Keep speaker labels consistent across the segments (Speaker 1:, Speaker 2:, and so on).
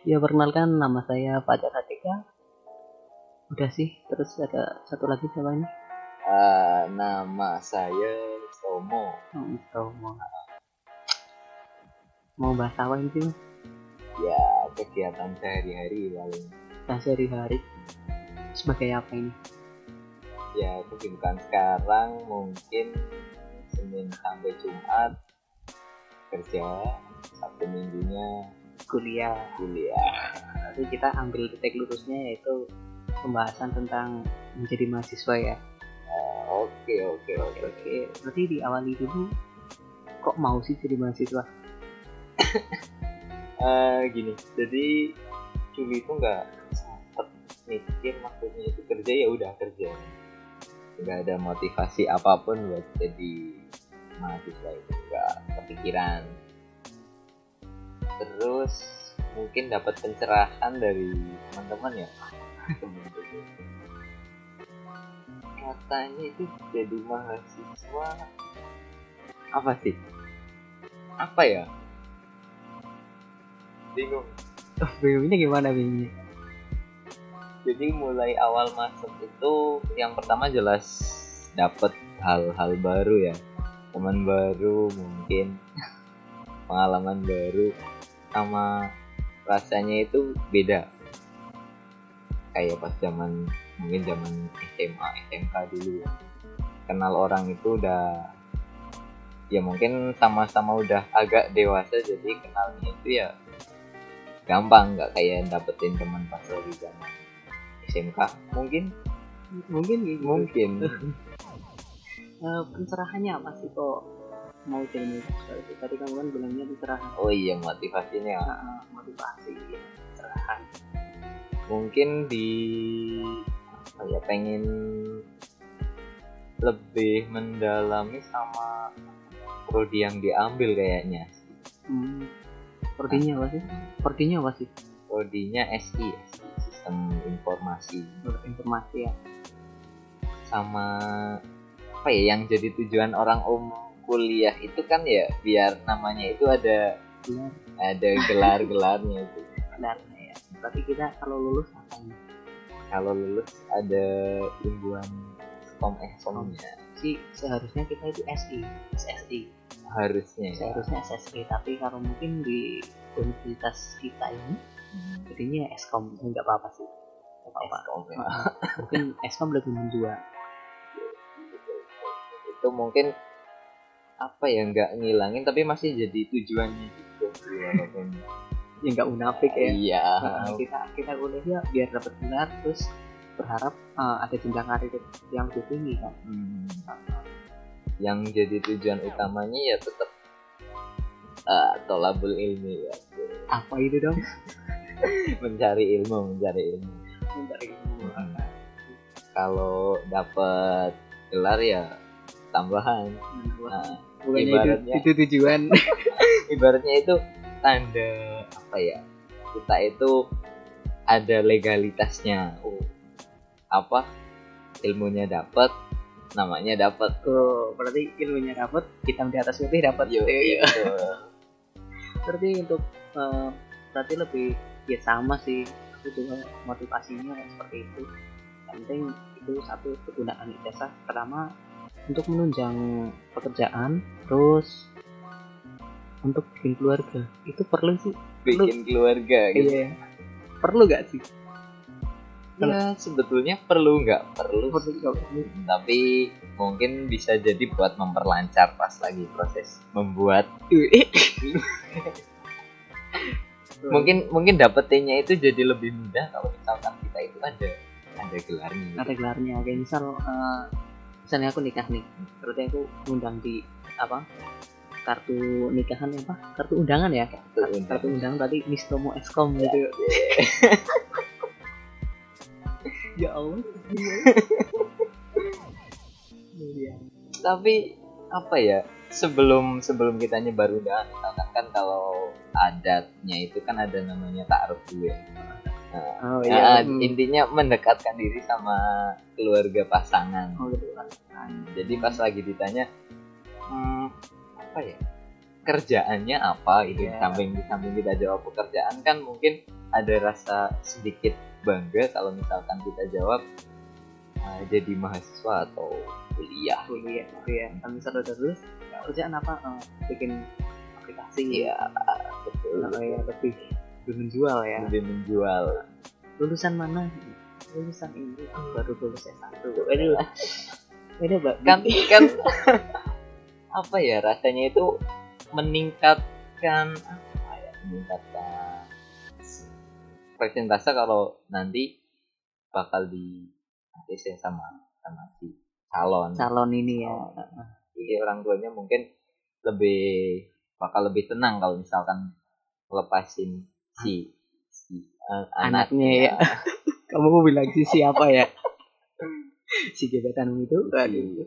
Speaker 1: Ya perkenalkan nama saya Fajar Atika. Udah sih, terus ada satu lagi siapa ini?
Speaker 2: Eh, nama saya Tomo.
Speaker 1: Hmm, tahu mau bahas apa ini?
Speaker 2: Ya kegiatan sehari-hari paling.
Speaker 1: Bahas sehari-hari sebagai apa ini?
Speaker 2: Ya kesibukan sekarang mungkin Senin sampai Jumat kerja, Sabtu minggunya
Speaker 1: Kuliah.
Speaker 2: kuliah.
Speaker 1: Nanti kita ambil titik lurusnya yaitu pembahasan tentang menjadi mahasiswa ya.
Speaker 2: Eh, Oke oke oke.
Speaker 1: Oke, berarti diawali dulu. Kok mau sih jadi mahasiswa?
Speaker 2: Eh, gini, jadi dulu itu nggak sempet mikir maksudnya itu kerja ya udah kerja. Nggak ada motivasi apa pun buat jadi mahasiswa itu nggak kepikiran. Terus mungkin dapat pencerahan dari teman-teman ya. Katanya itu jadi mahasiswa apa sih? Apa ya? Bingung.
Speaker 1: Oh, bingungnya gimana bingungnya?
Speaker 2: jadi mulai awal masuk itu yang pertama jelas dapat hal-hal baru ya teman baru mungkin pengalaman baru sama rasanya itu beda. Kayak pas zaman mungkin zaman SMA SMK dulu ya. Kenal orang itu udah ya mungkin sama-sama udah agak dewasa jadi kenalnya itu ya gampang nggak kayak dapetin teman pas lagi zaman SMK mungkin
Speaker 1: Mungkin
Speaker 2: mungkin.
Speaker 1: Eh, pencerahannya apa sih kok mau jadi mahasiswa itu? Tadi kamu kan bilangnya pencerahan.
Speaker 2: oh iya motivasinya
Speaker 1: Nah, motivasi, pencerahan.
Speaker 2: mungkin di apa ya pengen lebih mendalami sama prodi yang diambil kayaknya
Speaker 1: Hmm. Prodinya apa sih? Prodinya apa sih?
Speaker 2: prodinya SI SI, sistem informasi
Speaker 1: Informasi ya.
Speaker 2: sama apa ya yang jadi tujuan orang umum kuliah itu kan ya biar namanya itu ada
Speaker 1: Benar,
Speaker 2: ada gelar-gelarnya itu
Speaker 1: benarnya ya. Berarti kita kalau lulus apa
Speaker 2: kalau lulus ada imbuhan skom eh skomnya
Speaker 1: Sih seharusnya kita itu SI, SSI.
Speaker 2: harusnya ya.
Speaker 1: Seharusnya SSI, tapi kalau mungkin di universitas kita ini jadinya Eskom, enggak apa-apa sih. Enggak apa-apa.
Speaker 2: Skom ya.
Speaker 1: Mungkin Eskom lebih menjual.
Speaker 2: itu mungkin apa ya nggak ngilangin tapi masih jadi tujuannya sih walaupun
Speaker 1: Ya enggak munafik ya.
Speaker 2: iya.
Speaker 1: Nah, kita kita kuliahnya biar dapat gelar terus berharap eh, ada jenjang karir yang lebih tinggi kan
Speaker 2: Hmm. yang jadi tujuan utamanya ya tetap uh, tolabul ilmi ya.
Speaker 1: Apa itu dong?
Speaker 2: Mencari ilmu mencari ilmu.
Speaker 1: Mencari ilmu
Speaker 2: kalau dapat gelar ya tambahan. Nah,
Speaker 1: bukannya itu,
Speaker 2: ibaratnya-
Speaker 1: itu tujuan.
Speaker 2: Ibaratnya itu tanda apa ya kita itu ada legalitasnya. Oh apa? Ilmunya dapat namanya dapat.
Speaker 1: Tuh berarti ilmunya dapat hitam di atas putih dapat.
Speaker 2: Yo,
Speaker 1: Iya.
Speaker 2: gitu.
Speaker 1: berarti untuk eh, berarti lebih ya sama sih aku juga motivasinya seperti itu. Yang penting itu satu kegunaan ijazah. Pertama untuk menunjang pekerjaan terus untuk bikin keluarga. Itu perlu sih.
Speaker 2: Bikin keluarga gitu.
Speaker 1: Iya. Perlu gak sih?
Speaker 2: Ya sebetulnya perlu nggak? Perlu
Speaker 1: perlu nggak perlu.
Speaker 2: Tapi mungkin bisa jadi buat memperlancar pas lagi proses membuat. Mungkin mungkin dapetinnya itu jadi lebih mudah kalau misalkan kita itu ada ada gelarnya. Gitu.
Speaker 1: ada gelarnya. Kayak misal eh, misalnya aku nikah nih berarti aku undang di apa kartu nikahan apa? Kartu undangan ya?
Speaker 2: Kartu undangan.
Speaker 1: kartu undangan tadi Miss Tomo Eskom gitu. Ya Allah. Iya.
Speaker 2: tapi apa ya sebelum sebelum kita nyebar undangan misalkan kan kalau adatnya itu kan ada namanya taruh dulu ya
Speaker 1: oh
Speaker 2: Nah,
Speaker 1: iya. Hmm.
Speaker 2: intinya mendekatkan diri sama keluarga pasangan.
Speaker 1: Oh gitu kan
Speaker 2: jadi pas lagi ditanya hmm, apa ya? Kerjaannya apa? Itu di samping di samping kita jawab pekerjaan kan mungkin ada rasa sedikit bangga kalau misalkan kita jawab uh, jadi mahasiswa atau kuliah.
Speaker 1: Kuliah kuliah kan misalnya udah lulus kerjaan apa? Eh, bikin aplikasi.
Speaker 2: Iya betul.
Speaker 1: Nah, ya lebih lebih menjual ya.
Speaker 2: Lebih menjual.
Speaker 1: Lulusan mana? Lulusan ini. Oh, baru lulus S1 aduh beda mbak.
Speaker 2: Kan kan apa ya rasanya itu meningkatkan apa ya meningkatkan persentase kalau nanti bakal di ATC sama sama si calon.
Speaker 1: Calon ini ya.
Speaker 2: Jadi orang tuanya mungkin lebih bakal lebih tenang kalau misalkan lepasin si si eh,
Speaker 1: Anaknya ya. kamu mau bilang si siapa ya? Si gebetanmu itu? Aduh.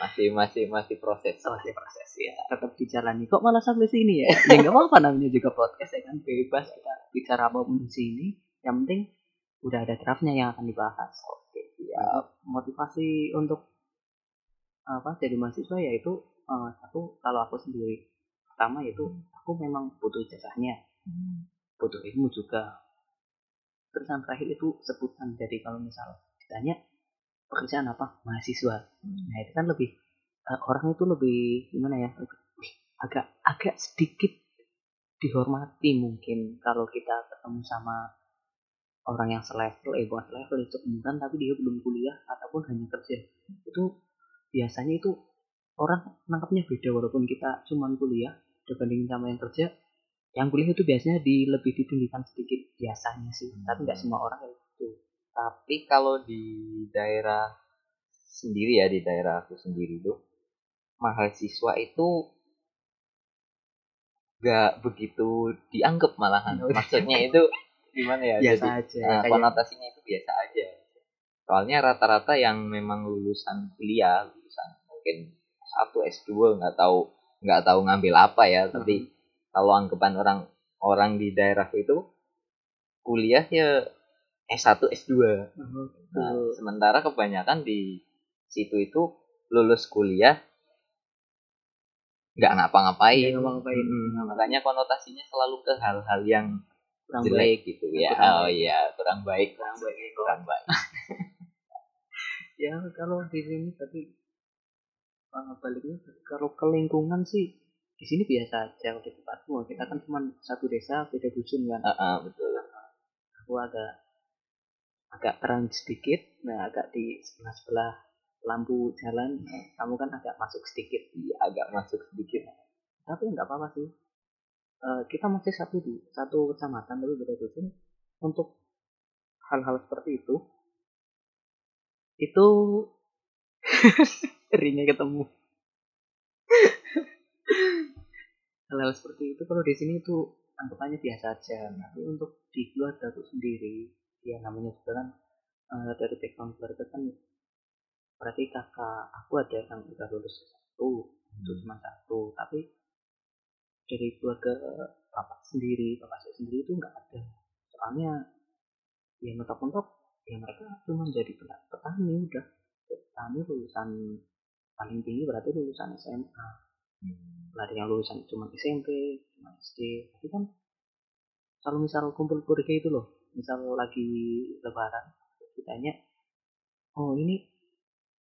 Speaker 2: Masih masih masih proses.
Speaker 1: Masih proses ya. Tetap dijalani. Kok malah sampai sini ya? Ya nggak apa-apa namanya juga podcast ya kan? Bebas kita bicara apa pun di sini. Yang penting udah ada draftnya yang akan dibahas. Oke ya motivasi untuk apa jadi mahasiswa yaitu eh, satu kalau aku sendiri. Pertama yaitu aku memang butuh ijazahnya butuh ilmu juga. Terus yang terakhir itu sebutan. Jadi kalau misal ditanya pekerjaan apa? Mahasiswa. Nah itu kan lebih eh, orang itu lebih gimana ya lebih- agak agak sedikit dihormati mungkin kalau kita ketemu sama orang yang selevel eh bukan selevel itu kemudian tapi dia belum kuliah ataupun hanya kerja. Itu biasanya itu orang nangkapnya beda walaupun kita cuman kuliah dibandingin sama yang kerja yang kuliah itu biasanya di lebih ditinggikan sedikit biasanya sih tapi nggak semua orang kayak gitu.
Speaker 2: Tapi kalau di daerah sendiri ya di daerah aku sendiri tuh mahasiswa itu gak begitu dianggap malahan.
Speaker 1: Oh,
Speaker 2: maksudnya itu gimana ya?
Speaker 1: Biasa
Speaker 2: jadi
Speaker 1: aja
Speaker 2: nah,
Speaker 1: kayak
Speaker 2: konotasinya itu biasa aja. Soalnya rata-rata yang memang lulusan kuliah lulusan mungkin satu S2 nggak tahu nggak tahu ngambil apa ya tapi kalau anggapan orang orang di daerahku itu kuliah ya S1 S2
Speaker 1: Oh,
Speaker 2: Nah,
Speaker 1: gitu.
Speaker 2: sementara kebanyakan di situ itu lulus kuliah nggak ngapa-ngapain.
Speaker 1: Nggak ngapa-ngapain.
Speaker 2: Mm-mm. makanya konotasinya selalu ke hal-hal yang
Speaker 1: kurang baik
Speaker 2: jelek gitu ya.
Speaker 1: Kurang
Speaker 2: oh
Speaker 1: baik.
Speaker 2: iya, kurang baik.
Speaker 1: kurang baik
Speaker 2: Kurang baik.
Speaker 1: ya kalau di sini tadi uh, baliknya kalau ke lingkungan sih di sini biasa aja di tempatku kita kan cuma satu desa beda dusun kan?
Speaker 2: Heeh, betul.
Speaker 1: aku agak agak terang sedikit nah agak di sebelah sebelah lampu jalan nah, kamu kan agak masuk sedikit.
Speaker 2: Iya, agak masuk sedikit.
Speaker 1: tapi nggak apa-apa sih. Eh, kita masih satu di satu kecamatan tapi beda dusun. Untuk hal-hal seperti itu itu ringnya ketemu hal-hal seperti itu kalau di sini itu anggapannya biasa aja. Tapi untuk di keluarga itu sendiri ya namanya juga kan eh, dari background keluarga kan berarti kakak aku ada yang udah lulus satu itu cuma satu. Tapi dari keluarga bapak sendiri bapak saya sendiri itu nggak ada. Soalnya ya mentok-mentok ya mereka cuma jadi peta- petani udah. Petani lulusan paling tinggi berarti lulusan SMA
Speaker 2: Hmm.
Speaker 1: ada yang lulusan cuma SMP cuma SD tapi kan kalau misal kumpul keluarga itu loh misal lagi lebaran ditanya oh ini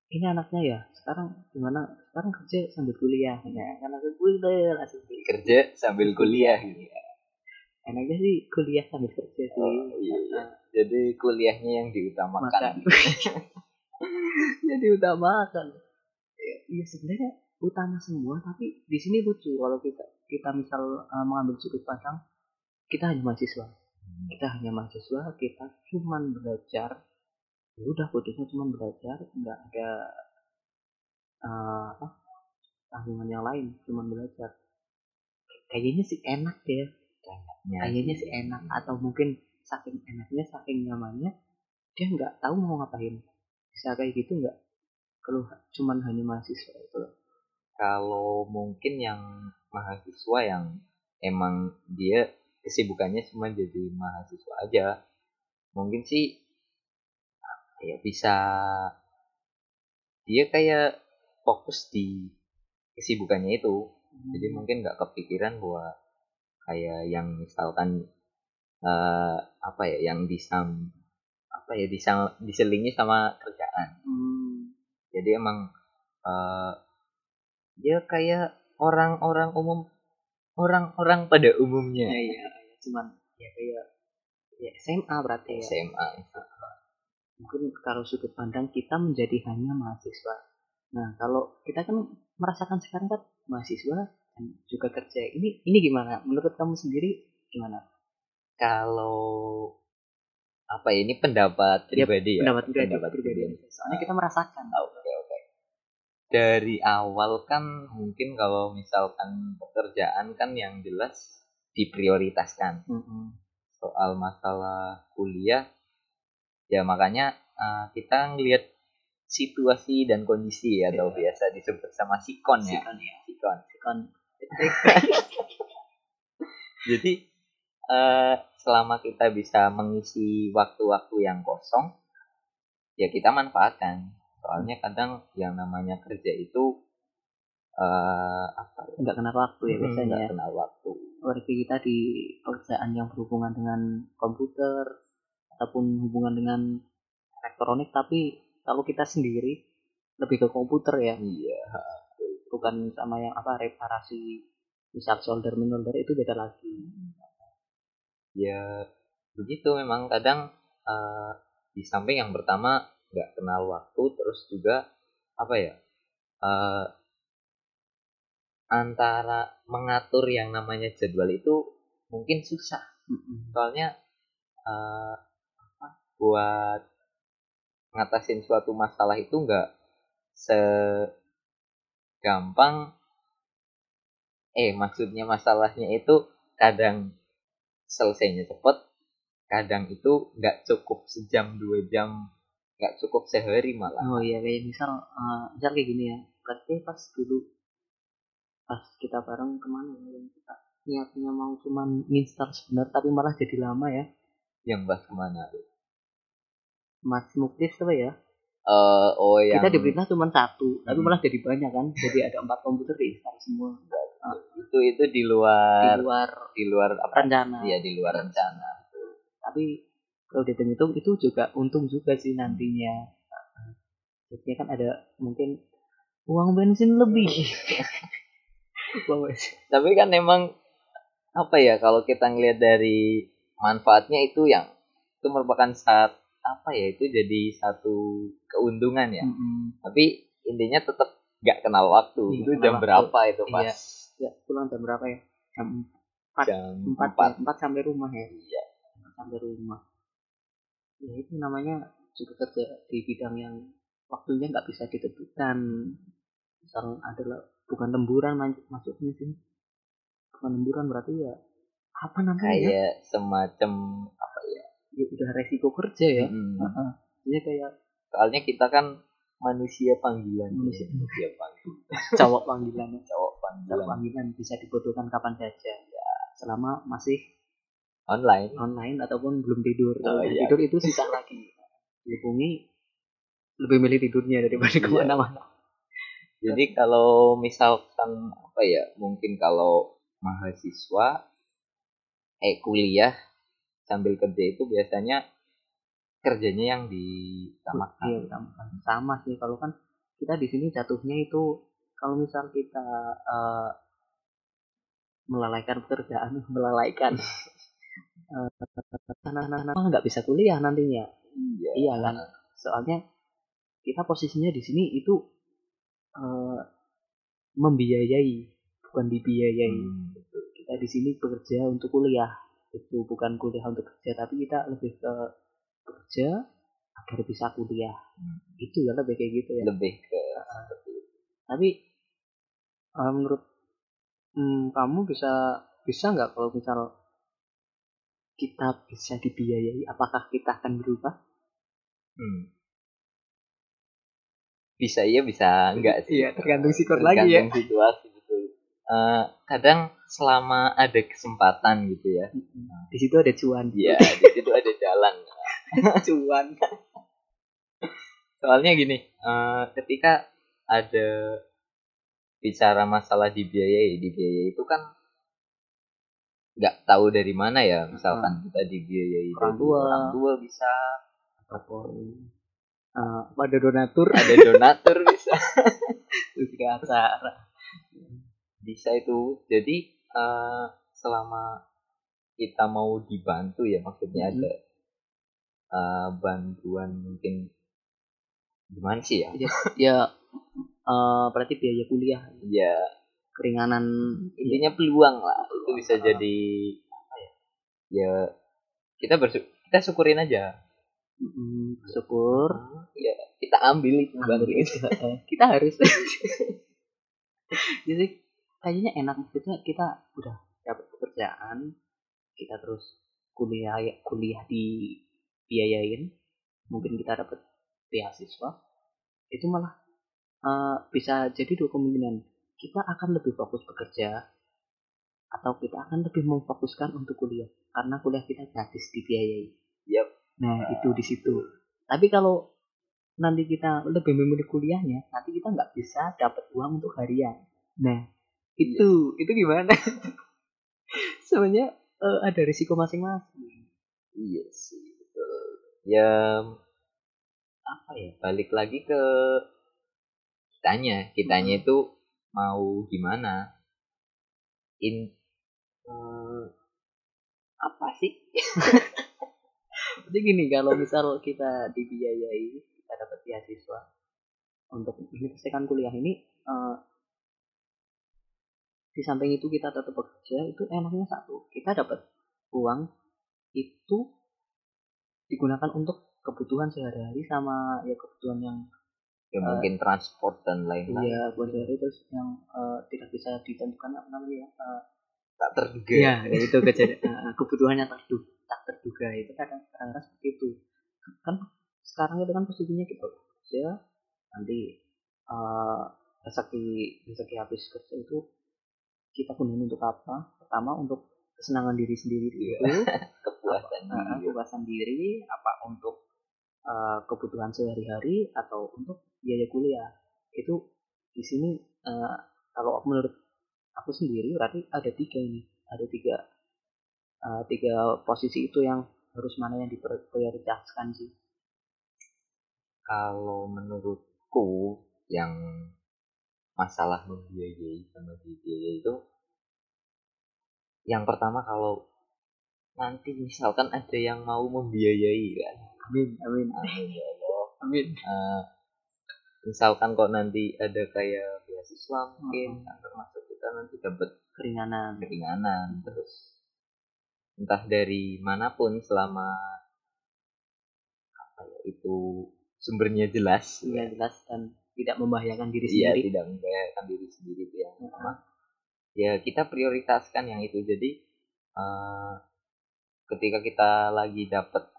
Speaker 1: ini anaknya ya sekarang gimana sekarang kerja sambil kuliah ya kan aku kuliah langsung
Speaker 2: Kerja sambil kuliah gitu.
Speaker 1: enaknya sih kuliah sambil kerja sih
Speaker 2: Oh, iya, iya. Jadi kuliahnya yang diutamakan.
Speaker 1: makan jadi utamakan ya, ya sebenarnya utama semua tapi di sini lucu kalau kita kita misal uh, mengambil sudut pandang kita hanya mahasiswa. Kita hanya mahasiswa kita cuman belajar ya udah putusnya cuman belajar nggak ada uh, apa tanggungan yang lain cuman belajar. Kayaknya sih enak ya.
Speaker 2: Kayaknya
Speaker 1: kayaknya
Speaker 2: sih.
Speaker 1: enak atau mungkin saking enaknya saking nyamannya dia nggak tahu mau ngapain. Bisa kayak gitu nggak? Kalau cuman hanya mahasiswa itu loh.
Speaker 2: Kalau mungkin yang mahasiswa yang emang dia kesibukannya cuma jadi mahasiswa aja mungkin sih ya bisa dia kayak fokus di kesibukannya itu. Jadi mungkin nggak kepikiran bahwa kayak yang misalkan eh, apa ya yang disam apa ya disam, diselingi sama kerjaan.
Speaker 1: Hmm.
Speaker 2: jadi emang eh dia kayak orang-orang umum orang-orang pada umumnya
Speaker 1: Ya, iya, iya. cuman ya kayak ya SMA berarti ya.
Speaker 2: SMA
Speaker 1: Mungkin kalau sudut pandang kita menjadi hanya mahasiswa. Nah, kalau kita kan merasakan sekarang kan mahasiswa dan juga kerja. Ini ini gimana? Menurut kamu sendiri gimana?
Speaker 2: kalau apa ya ini pendapat
Speaker 1: Ya,
Speaker 2: pribadi ya,
Speaker 1: Pendapat pribadi,
Speaker 2: pendapat
Speaker 1: pribadi. Soalnya kita merasakan.
Speaker 2: oke oke dari awal kan mungkin kalau misalkan pekerjaan kan yang jelas diprioritaskan
Speaker 1: Mm-mm.
Speaker 2: soal masalah kuliah ya makanya eh, kita ngelihat situasi dan kondisi ya atau
Speaker 1: Iya.
Speaker 2: biasa disebut sama sikon ya
Speaker 1: Sikon ya.
Speaker 2: sikon
Speaker 1: Sikon.
Speaker 2: jadi eh, selama kita bisa mengisi waktu-waktu yang kosong ya kita manfaatkan soalnya kadang yang namanya kerja itu eh apa ya?
Speaker 1: Enggak kenal waktu ya biasanya.
Speaker 2: nggak
Speaker 1: ya.
Speaker 2: kenal waktu.
Speaker 1: Apalagi kita di pekerjaan yang berhubungan dengan komputer ataupun hubungan dengan elektronik tapi kalau kita sendiri lebih ke komputer ya.
Speaker 2: Iya
Speaker 1: bukan sama yang apa reparasi misal solder menolder itu beda lagi.
Speaker 2: Ya begitu. Memang kadang eh, di samping yang pertama nggak kenal waktu terus juga apa ya eh, antara mengatur yang namanya jadwal itu mungkin susah. Soalnya apa, buat ngatasin suatu masalah itu nggak segampang. Eh maksudnya masalahnya itu kadang selesainya cepet kadang itu nggak cukup sejam dua jam nggak cukup sehari malah.
Speaker 1: Oh iya kayak misal eh, misal kayak gini ya. Berarti pas dulu pas kita bareng ke mana ya? Yang kita niatnya mau cuman install sebentar tapi malah jadi lama ya?
Speaker 2: Yang bahas ke mana
Speaker 1: Mas Muklis apa ya?
Speaker 2: Eh, oh yang
Speaker 1: kita diberita cuma satu tapi
Speaker 2: Hmm.
Speaker 1: malah jadi banyak kan? Jadi ada empat komputer diinstal semua.
Speaker 2: Itu itu di
Speaker 1: di
Speaker 2: luar
Speaker 1: luar
Speaker 2: di luar apa?
Speaker 1: rencana.
Speaker 2: Ya di luar rencana.
Speaker 1: Tapi kalau dihitung itu juga untung juga sih nantinya. Jadi kan ada mungkin uang bensin lebih. Uang bensin.
Speaker 2: Tapi kan emang apa ya kalau kita ngelihat dari manfaatnya itu yang itu merupakan saat apa ya itu jadi satu keuntungan ya.
Speaker 1: Mm-mm.
Speaker 2: tapi intinya tetap nggak kenal waktu.
Speaker 1: Iya,
Speaker 2: itu jam
Speaker 1: waktu.
Speaker 2: berapa itu pas
Speaker 1: Iya. ya pulang jam berapa ya? Jam empat.
Speaker 2: Jam
Speaker 1: empat
Speaker 2: empat
Speaker 1: ya, empat. sampai rumah ya?
Speaker 2: Iya.
Speaker 1: Sampai rumah ya itu namanya juga kerja di bidang yang waktunya nggak bisa ditentukan. Misal adalah bukan lemburan maksudnya sih. Bukan lemburan berarti ya apa namanya? Ya?
Speaker 2: kayak semacam apa ya?
Speaker 1: Ya udah resiko kerja ya.
Speaker 2: Mm-mm.
Speaker 1: Heeh. Jadi kayak
Speaker 2: soalnya kita kan manusia panggilan.
Speaker 1: Manusia.
Speaker 2: manusia panggilan.
Speaker 1: Cowok panggilan.
Speaker 2: Cowok
Speaker 1: cowok
Speaker 2: panggilan
Speaker 1: panggilan bisa dibutuhkan kapan saja. Ya. Selama masih
Speaker 2: online.
Speaker 1: Online ataupun belum tidur.
Speaker 2: Oh,
Speaker 1: Kalau
Speaker 2: iya.
Speaker 1: tidur itu sisa lagi. dihubungi lebih milih tidurnya daripada
Speaker 2: Iya.
Speaker 1: ke mana-mana.
Speaker 2: Jadi kalau misalkan apa ya, mungkin kalau mahasiswa eh kuliah sambil kerja itu biasanya kerjanya yang
Speaker 1: Iya,
Speaker 2: ditamakan.
Speaker 1: sama, sama sih kalau kan kita di sini jatuhnya itu kalau misal kita eh, melalaikan pekerjaan melalaikan eh, anak-anak nggak bisa kuliah nantinya.
Speaker 2: Iya.
Speaker 1: iya kan? Soalnya kita posisinya di sini itu eh, membiayai bukan dibiayai.
Speaker 2: Hmm,
Speaker 1: kita di sini bekerja untuk kuliah. Itu bukan kuliah untuk kerja tapi kita lebih ke kerja agar bisa kuliah.
Speaker 2: Hmm.
Speaker 1: itu ya lebih kayak gitu ya.
Speaker 2: Lebih ke seperti itu.
Speaker 1: tapi eh, menurut hmm, kamu bisa bisa nggak kalau misal kita bisa dibiayai apakah kita akan berubah
Speaker 2: Hmm. Bisa iya bisa enggak sih.
Speaker 1: Iya, tergantung sikon lagi ya.
Speaker 2: Tergantung situasi gitu. Eh, kadang selama ada kesempatan gitu ya.
Speaker 1: di situ ada cuan
Speaker 2: Iya, di situ ada jalan.
Speaker 1: cuan
Speaker 2: Soalnya gini, eh, ketika ada bicara masalah dibiayai, dibiayai itu kan nggak tahu dari mana ya misalkan kita dibiayai
Speaker 1: Orang
Speaker 2: dari
Speaker 1: tua.
Speaker 2: orang tua bisa.
Speaker 1: Ataupun eh, pada donatur.
Speaker 2: Ada donatur bisa.
Speaker 1: Itu juga acara.
Speaker 2: Bisa itu. Jadi eh, selama kita mau dibantu ya maksudnya
Speaker 1: Mhm.
Speaker 2: ada eh, bantuan mungkin gimana sih ya
Speaker 1: ya eh, berarti biaya kuliah.
Speaker 2: Ya
Speaker 1: keringanan
Speaker 2: intinya peluang lah itu bisa jadi apa ya ya kita bersyukur kita syukurin aja.
Speaker 1: Mm, syukur.
Speaker 2: Ya kita ambil itu
Speaker 1: Eh, kita harus. Jadi kayaknya enak maksudnya kita udah dapat pekerjaan kita terus kuliah kuliah di biayain mungkin kita dapat beasiswa itu malah eh, bisa jadi dua kemungkinan kita akan lebih fokus bekerja atau kita akan lebih memfokuskan untuk kuliah karena kuliah kita gratis dibiayai.
Speaker 2: Yap.
Speaker 1: Nah itu di situ. Tapi kalau nanti kita lebih memilih kuliahnya, nanti kita nggak bisa dapat uang untuk harian. Nah itu itu gimana? Sebenarnya eh, ada risiko masing-masing.
Speaker 2: iya sih betul ya apa ya balik lagi ke kitanya kitanya itu mau gimana. In eh, apa sih?
Speaker 1: Jadi gini, kalau misal kita dibiayai, kita dapat beasiswa untuk menyelesaikan kuliah ini, eh, di samping itu kita tetap bekerja, itu enaknya satu, kita dapat uang itu digunakan untuk kebutuhan sehari-hari sama ya kebutuhan yang
Speaker 2: ya mungkin transport dan lain-lain
Speaker 1: ya buat sehari terus yang eh, tidak bisa ditentukan apa namanya ya eh,
Speaker 2: tak terduga
Speaker 1: Iya, kayak itu kejadian eh, kebutuhannya terduga, tak terduga itu kadang kadang seperti itu. Kan sekarang itu kan posisinya kita kerja, nanti eh, rezeki rezeki habis kerja itu kita gunain untuk apa? Pertama untuk kesenangan diri sendiri
Speaker 2: Iya.
Speaker 1: itu,
Speaker 2: kepuasan
Speaker 1: eh,
Speaker 2: diri
Speaker 1: kepuasan diri, apa untuk eh, kebutuhan sehari-hari atau untuk biaya kuliah. Itu di sini eh, kalau menurut aku sendiri berarti ada tiga ini. Ada tiga eh, tiga posisi itu yang harus mana yang diprioritaskan sih.
Speaker 2: Kalau menurutku yang masalah membiayai sama dibiayai itu yang pertama kalau nanti misalkan ada yang mau membiayai kan
Speaker 1: amin amin
Speaker 2: amin ya Allah.
Speaker 1: Amin.
Speaker 2: Eh, misalkan kok nanti ada kayak beasiswa mungkin
Speaker 1: Hmm.
Speaker 2: termasuk kita nanti dapat
Speaker 1: keringanan.
Speaker 2: keringanan terus entah dari mana pun selama apa ya itu sumbernya jelas.
Speaker 1: Iya jelas dan tidak membahayakan diri
Speaker 2: iya
Speaker 1: sendiri.
Speaker 2: tidak membahayakan diri sendiri itu yang pertama. Ya kita prioritaskan yang itu. Jadi eh, ketika kita lagi dapat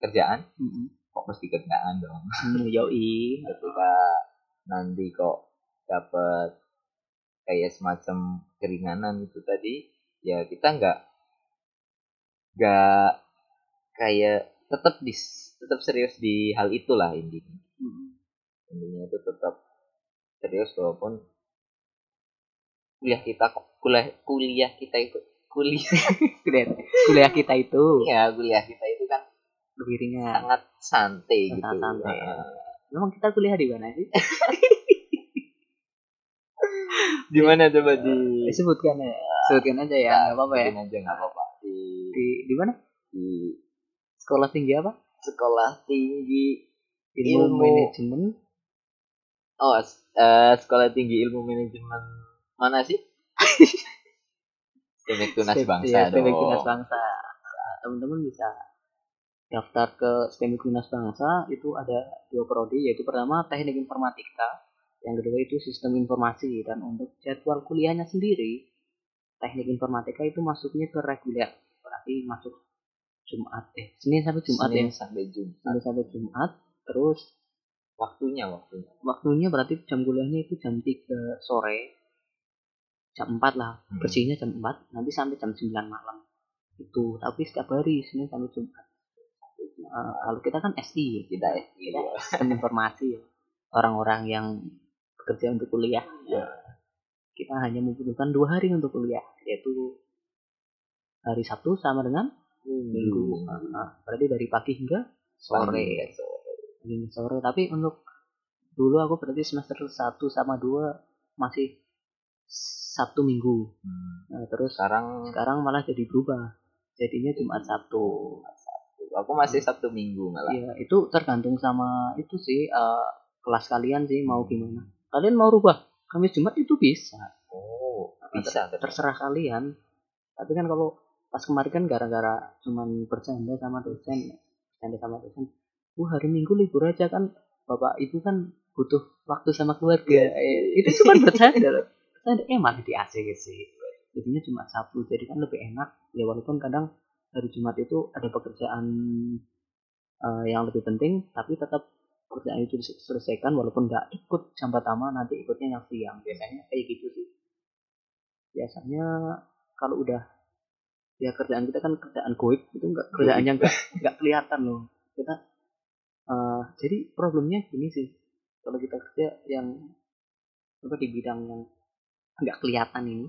Speaker 2: kerjaan?
Speaker 1: Mm-mm.
Speaker 2: fokus di kerjaan dong?
Speaker 1: Hmm, yoi.
Speaker 2: Ketika nanti kok dapat kayak semacam keringanan itu tadi ya kita nggak nggak kayak tetap di tetap serius di hal itulah intinya.
Speaker 1: Mm-mm.
Speaker 2: intinya itu tetap serius walaupun kuliah kita kuliah kuliah kita itu kuliah
Speaker 1: kuliah kita itu.
Speaker 2: Ya kuliah kita
Speaker 1: lebih ringan.
Speaker 2: Sangat santai gitu.
Speaker 1: Sangat santai, ya.
Speaker 2: Nah,
Speaker 1: memang kita kuliah di mana sih?
Speaker 2: Di mana coba? Di
Speaker 1: disebutkan ya. Sebutkan aja ya nggak apa-apa ya.
Speaker 2: aja nggak apa-apa. Di
Speaker 1: di di mana?
Speaker 2: di
Speaker 1: sekolah tinggi apa?
Speaker 2: Sekolah tinggi
Speaker 1: ilmu,
Speaker 2: Ilmu.
Speaker 1: manajemen.
Speaker 2: Oh eh, sekolah tinggi ilmu manajemen mana sih? STMIK Tunas Bangsa
Speaker 1: ya,
Speaker 2: dong.
Speaker 1: Tunas Bangsa. Nah, teman-teman bisa daftar ke STEMIK Tunas Bangsa itu ada dua prodi yaitu pertama teknik informatika yang kedua itu sistem informasi dan untuk jadwal kuliahnya sendiri teknik informatika itu masuknya ke reguler berarti masuk Jumat eh Senin sampai Jumat
Speaker 2: Senin
Speaker 1: ya
Speaker 2: sampai Jumat
Speaker 1: Senin sampai Jumat terus
Speaker 2: waktunya waktunya.
Speaker 1: waktunya berarti jam kuliahnya itu jam 3 sore jam 4 lah
Speaker 2: Hmm.
Speaker 1: bersihnya jam 4 nanti sampai jam 9 malam. Itu tapi setiap hari Senin sampai Jumat Eh, kalau kita kan SI
Speaker 2: kita SD
Speaker 1: kita sistem informasi ya. orang-orang yang bekerja untuk kuliah
Speaker 2: Ya.
Speaker 1: kita hanya membutuhkan dua hari untuk kuliah yaitu hari Sabtu sama dengan Minggu. Nah, berarti dari pagi hingga sore.
Speaker 2: Pagi sore.
Speaker 1: Hingga sore. Tapi untuk dulu aku berarti semester 1 sama 2 masih Sabtu Minggu.
Speaker 2: Hmm.
Speaker 1: Nah, terus
Speaker 2: Sekarang
Speaker 1: sekarang malah jadi berubah. Jadinya Jumat Sabtu.
Speaker 2: Aku masih Sabtu Minggu malah.
Speaker 1: Iya, itu tergantung sama itu sih eh, kelas kalian sih mau gimana. Kalian mau rubah Kamis Jumat itu bisa.
Speaker 2: Oh,
Speaker 1: Nah,
Speaker 2: bisa.
Speaker 1: ter- terserah kalian. Tapi kan kalau pas kemarin kan gara-gara cuman bercanda sama dosen, bercanda sama dosen. Uh, hari Minggu libur aja kan Bapak Ibu kan butuh waktu sama keluarga. Eh, itu cuma bercanda loh. Bercanda eh malah di AC sih. Jadinya cuma Sabtu, jadi kan lebih enak. Ya walaupun kadang hari Jumat itu ada pekerjaan eh, yang lebih penting, tapi tetap pekerjaan itu diselesaikan walaupun nggak ikut jam pertama nanti ikutnya yang siang. Biasanya kayak gitu sih. Biasanya kalau udah ya kerjaan kita kan kerjaan goib itu enggak kerjaan yang enggak kelihatan loh. Kita eh, jadi problemnya gini sih. Kalau kita kerja yang apa di bidang yang enggak kelihatan ini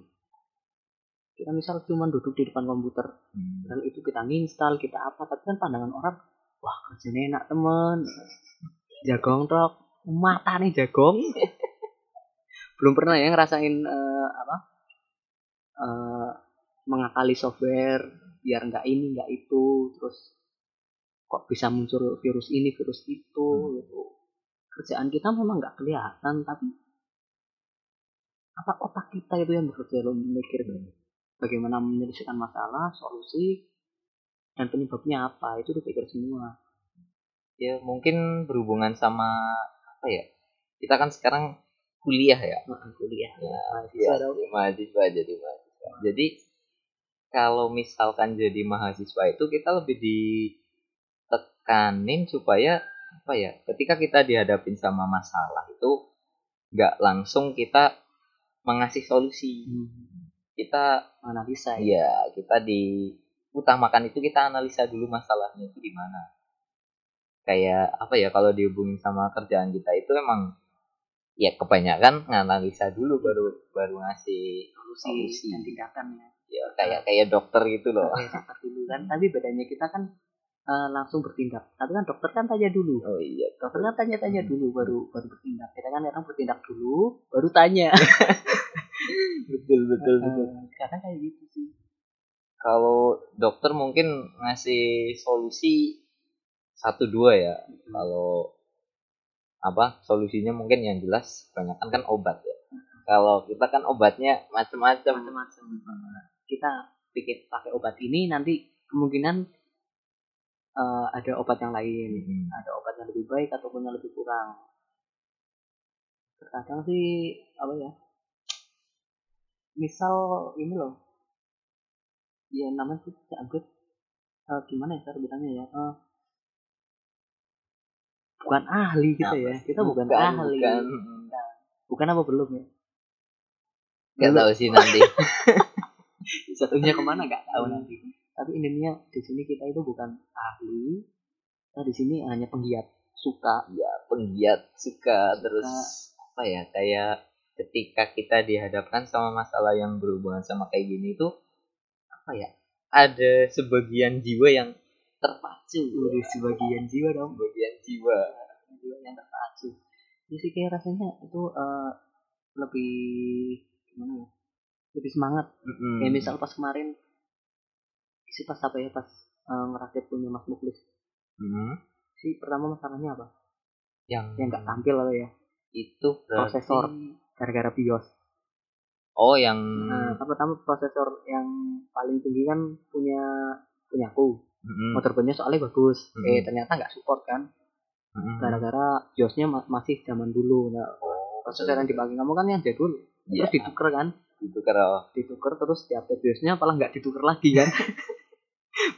Speaker 1: kita misal cuma duduk di depan komputer
Speaker 2: Hmm.
Speaker 1: Padahal itu kita nginstal kita apa tapi kan pandangan orang wah kerjanya enak temen. Jagong tok mata nih jagong. Belum pernah ya ngerasain eh, apa eh, mengakali software biar nggak ini nggak itu terus kok bisa muncul virus ini virus itu
Speaker 2: Hmm.
Speaker 1: gitu. Kerjaan kita memang nggak kelihatan tapi apa otak kita itu yang bekerja lo mikir bagaimana menyelesaikan masalah solusi dan penyebabnya apa itu dipikir semua
Speaker 2: Ya mungkin berhubungan sama apa ya? Kita kan sekarang kuliah ya.
Speaker 1: Nah, kuliah
Speaker 2: Ya,
Speaker 1: mahasiswa
Speaker 2: ya, jadi mahasiswa jadi mahasiswa. Jadi kalau misalkan jadi mahasiswa itu kita lebih ditekanin supaya apa ya? Ketika kita dihadapin sama masalah itu nggak langsung kita mengasih solusi.
Speaker 1: Hmm,
Speaker 2: Kita
Speaker 1: analisa ya
Speaker 2: ya kita diutamakan itu kita analisa dulu masalahnya itu di mana. Kayak apa ya kalau dihubungin sama kerjaan kita itu emang ya kebanyakan nganalisa dulu baru baru ngasih
Speaker 1: solusi
Speaker 2: solusi.
Speaker 1: dan tindakannya
Speaker 2: ya kayak kayak dokter gitu loh
Speaker 1: dulu kan tapi bedanya kita kan eh, langsung bertindak. Tapi kan dokter kan tanya dulu.
Speaker 2: Oh iya.
Speaker 1: Dokter. kan tanya-tanya dulu baru baru bertindak. Kita kan orang bertindak dulu baru tanya.
Speaker 2: Betul betul betul.
Speaker 1: Eh, karena kayak gitu sih.
Speaker 2: Kalau dokter mungkin ngasih solusi satu dua ya kalau apa solusinya mungkin yang jelas kebanyakan kan obat ya. Kalau kita kan obatnya macam-macam
Speaker 1: macam-macam kita bikin pakai obat ini nanti kemungkinan eh, ada obat yang lain.
Speaker 2: Mhm.
Speaker 1: ada obat yang lebih baik ataupun yang lebih kurang. Terkadang sih apa ya misal ini loh. Ya namanya sih dianggap eh, gimana ya cara bilangnya ya? Eh, bukan ahli kita ya. kita bukan, ahli.
Speaker 2: bukan.
Speaker 1: bukan. Apa belum ya?
Speaker 2: Nggak tahu sih nanti.
Speaker 1: Jatuhnya ke mana? Nggak tahu
Speaker 2: Hmm.
Speaker 1: nanti tapi intinya di sini kita itu bukan ahli. Kita di sini hanya penggiat suka.
Speaker 2: Ya penggiat suka. Terus apa ya kayak ketika kita dihadapkan sama masalah yang berhubungan sama kayak gini tuh apa ya ada sebagian jiwa yang terpacu.
Speaker 1: Udah sebagian jiwa dong.
Speaker 2: Sebagian jiwa.
Speaker 1: Jiwa yang terpacu. Jadi kayak rasanya itu eh, lebih gimana ya lebih semangat.
Speaker 2: Mm-mm.
Speaker 1: ya misal pas kemarin sih pas apa ya pas eh, ngerakit punya Mas Muklis
Speaker 2: Mm.
Speaker 1: sih pertama masalahnya apa
Speaker 2: yang
Speaker 1: yang nggak tampil apa ya
Speaker 2: itu berarti
Speaker 1: Prosesor. gara-gara BIOS
Speaker 2: oh yang
Speaker 1: Nah, pertama prosesor yang paling tinggi kan punya punyaku.
Speaker 2: Mm-mm.
Speaker 1: Motherboardnya soalnya bagus.
Speaker 2: Hmm.
Speaker 1: Eh ternyata nggak support kan.
Speaker 2: Mm-mm.
Speaker 1: Gara-gara BIOSnya ma- masih zaman dulu. Nah,
Speaker 2: oh
Speaker 1: prosesor yang dipakai kamu kan yang jadul. Terus dituker kan.
Speaker 2: itu kalau
Speaker 1: Dituker terus diupdate BIOSnya malah nggak dituker lagi kan.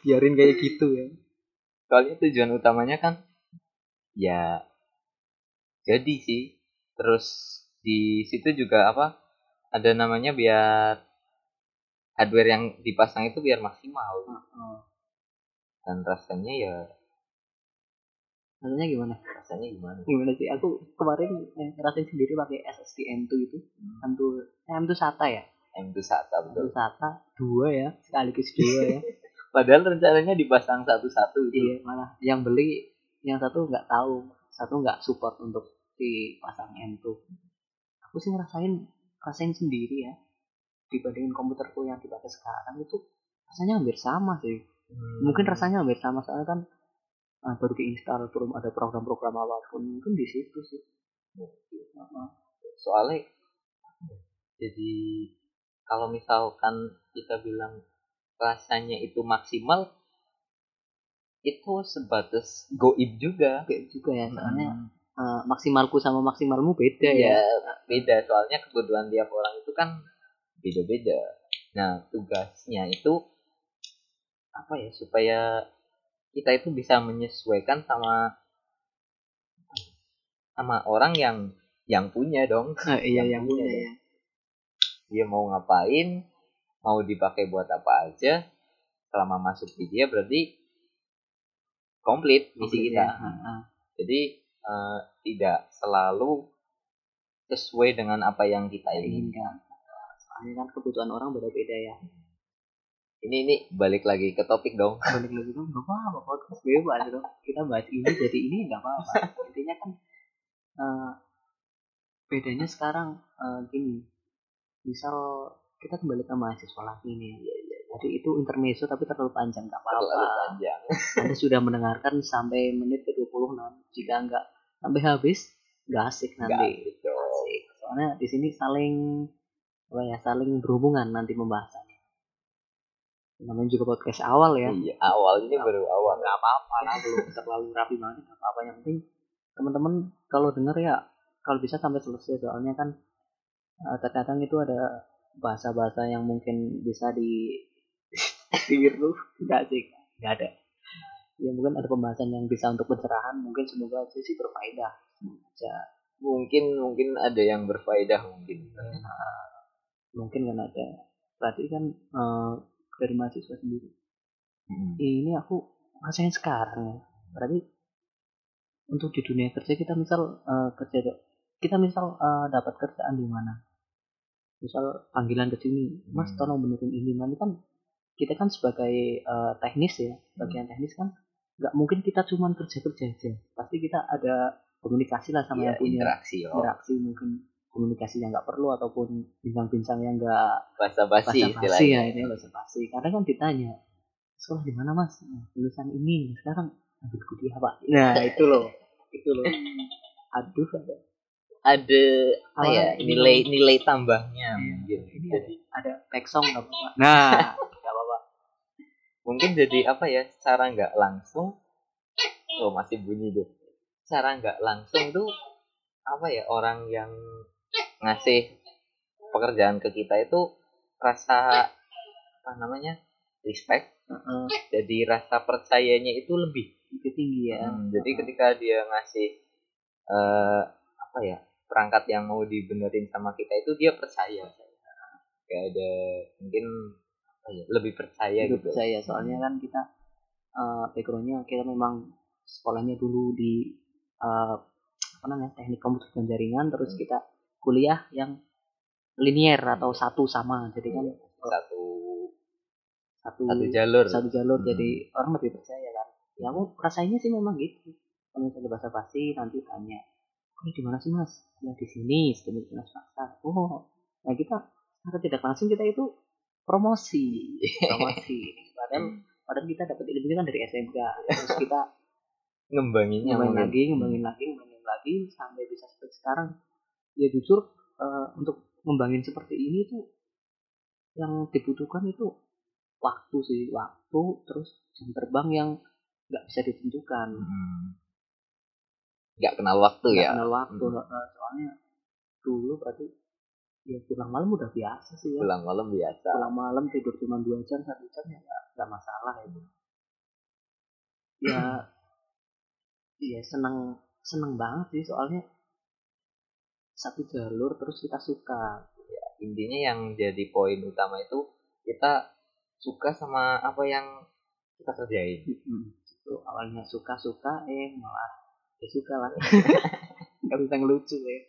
Speaker 1: Biarin kayak gitu ya.
Speaker 2: soalnya tujuan utamanya kan ya jadi sih terus di situ juga apa ada namanya biar hardware yang dipasang itu biar maksimal
Speaker 1: Heeh.
Speaker 2: dan rasanya ya
Speaker 1: Rasanya gimana?
Speaker 2: rasanya gimana
Speaker 1: Gimana sih? Aku kemarin eh, ngerasain sendiri pakai SSD M2 itu. M2, eh, M2 SATA ya.
Speaker 2: M2 Sata betul
Speaker 1: Sata dua ya sekaligus dua ya
Speaker 2: padahal rencananya dipasang satu-satu itu
Speaker 1: iya malah yang beli yang satu nggak tahu satu nggak support untuk dipasang M2 aku sih ngerasain rasain sendiri ya dibandingin komputerku yang dipakai sekarang itu rasanya hampir sama sih.
Speaker 2: Hmm.
Speaker 1: mungkin rasanya hampir sama soalnya kan uh, baru diinstal belum ada program-program apa pun mungkin di situ sih.
Speaker 2: Soalnya jadi kalau misalkan kita bilang rasanya itu maksimal itu sebatas goib juga
Speaker 1: kayak juga ya. Soalnya
Speaker 2: Hmm.
Speaker 1: uh, maksimalku sama maksimalmu beda
Speaker 2: ya.
Speaker 1: Ya
Speaker 2: beda soalnya kebutuhan tiap orang itu kan beda-beda. Nah tugasnya itu apa ya supaya kita itu bisa menyesuaikan sama sama orang yang yang punya dong.
Speaker 1: Ah, iya
Speaker 2: Yang
Speaker 1: yang
Speaker 2: punya
Speaker 1: punya
Speaker 2: ya.
Speaker 1: ya
Speaker 2: dia mau ngapain mau dipakai buat apa aja selama masuk di dia berarti komplit misi kita.
Speaker 1: ya.
Speaker 2: Jadi eh, tidak selalu sesuai dengan apa yang kita ingin
Speaker 1: inginkan. Soalnya kan kebutuhan orang beda-beda ya.
Speaker 2: Ini ini balik lagi ke topik dong.
Speaker 1: Balik lagi dong nggak apa-apa podcast bebas dong. Kita bahas ini jadi ini nggak apa-apa. Intinya kan eh, bedanya sekarang eh, gini. Misal kita kembali ke mahasiswa lagi nih. Jadi itu intermezzo tapi terlalu panjang nggak
Speaker 2: terlalu
Speaker 1: apa-apa.
Speaker 2: panjang.
Speaker 1: Anda sudah mendengarkan sampai menit ke 26 jika nggak sampai habis nggak asik nanti.
Speaker 2: asik dong.
Speaker 1: asik. Soalnya di sini saling apa ya saling berhubungan nanti pembahasannya. Namanya juga podcast awal ya.
Speaker 2: Iya awal. Ini baru awal.
Speaker 1: nggak apa-apa. Lah belum terlalu rapi banget nggak apa-apa. Yang penting teman-teman kalau denger ya kalau bisa sampai selesai. Soalnya kan eh, terkadang itu ada bahasa-bahasa yang mungkin bisa di ditiru nggak sih nggak ada. Ya mungkin ada pembahasan yang bisa untuk pencerahan mungkin semoga aja sih berfaedah. Aja.
Speaker 2: Mungkin mungkin ada yang berfaedah mungkin.
Speaker 1: Mungkin kan ada. Berarti kan eh, dari mahasiswa sendiri.
Speaker 2: Mm.
Speaker 1: ini aku rasain sekarang ya. Berarti untuk di dunia kerja kita misal eh, kerja kita misal eh, dapat kerjaan di mana misal panggilan ke sini mas
Speaker 2: Hmm.
Speaker 1: tolong benerin ini. Nanti kan kita kan sebagai eh, teknis ya bagian teknis kan nggak mungkin kita cuman kerja kerja aja. Pasti kita ada komunikasi lah sama
Speaker 2: Ya,
Speaker 1: yang punya
Speaker 2: interaksi oh.
Speaker 1: interaksi mungkin komunikasi yang nggak perlu ataupun bincang-bincang yang nggak
Speaker 2: basa-basi istilahnya.
Speaker 1: ya ini basa-basi. Karena kan ditanya sekolah di mana mas? Nah, lulusan ini sekarang ambil kuliah pak. Nah itu loh. Itu loh. Aduh ada
Speaker 2: ada apa ya nilai nilai tambahnya
Speaker 1: Iya,
Speaker 2: mungkin.
Speaker 1: Ini
Speaker 2: jadi
Speaker 1: ada back song nggak apa nah. Nggak apa-apa.
Speaker 2: Mungkin jadi apa ya secara nggak langsung oh masih bunyi tuh secara nggak langsung tuh apa ya orang yang ngasih pekerjaan ke kita itu rasa apa namanya respect.
Speaker 1: Heeh,
Speaker 2: jadi rasa percayanya itu lebih.
Speaker 1: Itu tinggi ya
Speaker 2: Hmm, jadi ketika dia ngasih eh apa ya perangkat yang mau dibenerin sama kita itu dia percaya. Kayak ada mungkin apa ya lebih percaya
Speaker 1: Lebih
Speaker 2: gitu.
Speaker 1: percaya. Soalnya kan kita eh, backgroundnya kita memang sekolahnya dulu di eh, apa namanya teknik komputer dan jaringan terus
Speaker 2: Hmm.
Speaker 1: kita kuliah yang linier atau satu sama. Jadi kan
Speaker 2: satu
Speaker 1: satu
Speaker 2: satu jalur.
Speaker 1: satu jalur.
Speaker 2: Hmm.
Speaker 1: jadi orang lebih percaya kan. Ya aku rasanya sih memang gitu. Kalau misalnya bahasa pasti nanti tanya oh di mana sih mas? Ya di sini sedemikian jelas paksa. Oh nah kita secara tidak langsung kita itu promosi. Promosi. Padahal padahal kita dapat ilmu kan dari SMK terus kita ngembangin
Speaker 2: mungkin.
Speaker 1: lagi ngembangin lagi ngembangin lagi sampai bisa seperti sekarang. Ya jujur eh, untuk ngembangin seperti ini tuh yang dibutuhkan itu waktu sih waktu terus jam terbang yang nggak bisa ditentukan.
Speaker 2: Hmm. Nggak kenal waktu
Speaker 1: nggak
Speaker 2: ya?
Speaker 1: kenal waktu
Speaker 2: Hmm.
Speaker 1: soalnya dulu berarti ya pulang malam udah biasa sih ya.
Speaker 2: Pulang malam biasa.
Speaker 1: Pulang malam tidur cuma dua jam satu jam ya nggak nggak masalah itu ya ya seneng seneng banget sih soalnya satu jalur terus kita suka.
Speaker 2: Intinya yang jadi poin utama itu kita suka sama apa yang kita kerjain.
Speaker 1: Itu awalnya suka suka eh malah ya suka lah. Nggak bisa ngelucu ya.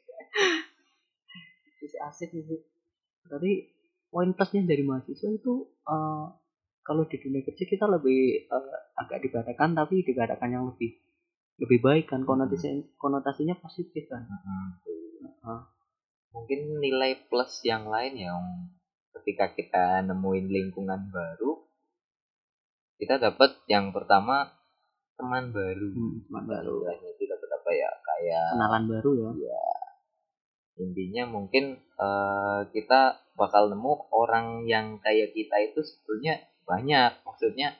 Speaker 1: Sih asik itu tadi poin plusnya dari mahasiswa itu uh, kalau di dunia kerja kita lebih uh, agak dibadakan tapi dibadakan yang lebih lebih baik kan. Konotasi konotasinya positif kan.
Speaker 2: Uh, mungkin nilai plus yang lain yang ketika kita nemuin lingkungan baru kita dapat yang pertama teman baru.
Speaker 1: Hmm, teman baru.
Speaker 2: Itu dapat apa ya? Kayak
Speaker 1: kenalan baru ya,
Speaker 2: ya intinya mungkin uh, kita bakal nemu orang yang kayak kita itu sebetulnya banyak. Maksudnya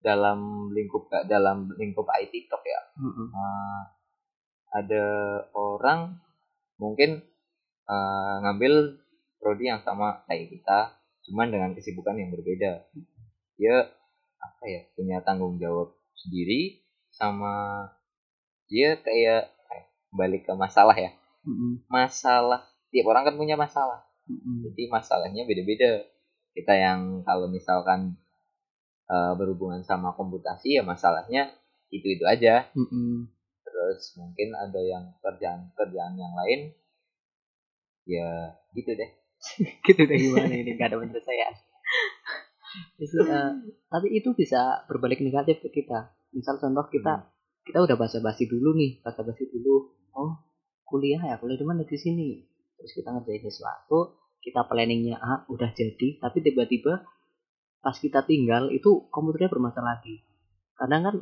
Speaker 2: dalam lingkup dalam lingkup IT top ya. Mm-hmm. uh, ada orang mungkin uh, ngambil prodi yang sama kayak kita cuman dengan kesibukan yang berbeda. Dia apa ya punya tanggung jawab sendiri sama dia kayak eh, balik ke masalah ya mm-hmm. masalah tiap orang kan punya masalah mm-hmm. jadi masalahnya beda-beda kita yang kalau misalkan uh, berhubungan sama komputasi ya masalahnya itu itu aja mm -hmm. terus mungkin ada yang kerjaan kerjaan yang lain ya gitu deh
Speaker 1: gitu deh gimana ini gak ada penyelesaian itu, uh, tapi itu bisa berbalik negatif ke kita. Misal contoh kita hmm. kita udah basa-basi dulu nih basa-basi dulu oh kuliah ya kuliah di mana? Di sini. Terus kita ngerjain sesuatu kita planningnya A udah jadi. Tapi tiba-tiba pas kita tinggal itu komputernya bermasalah lagi. Kadang kan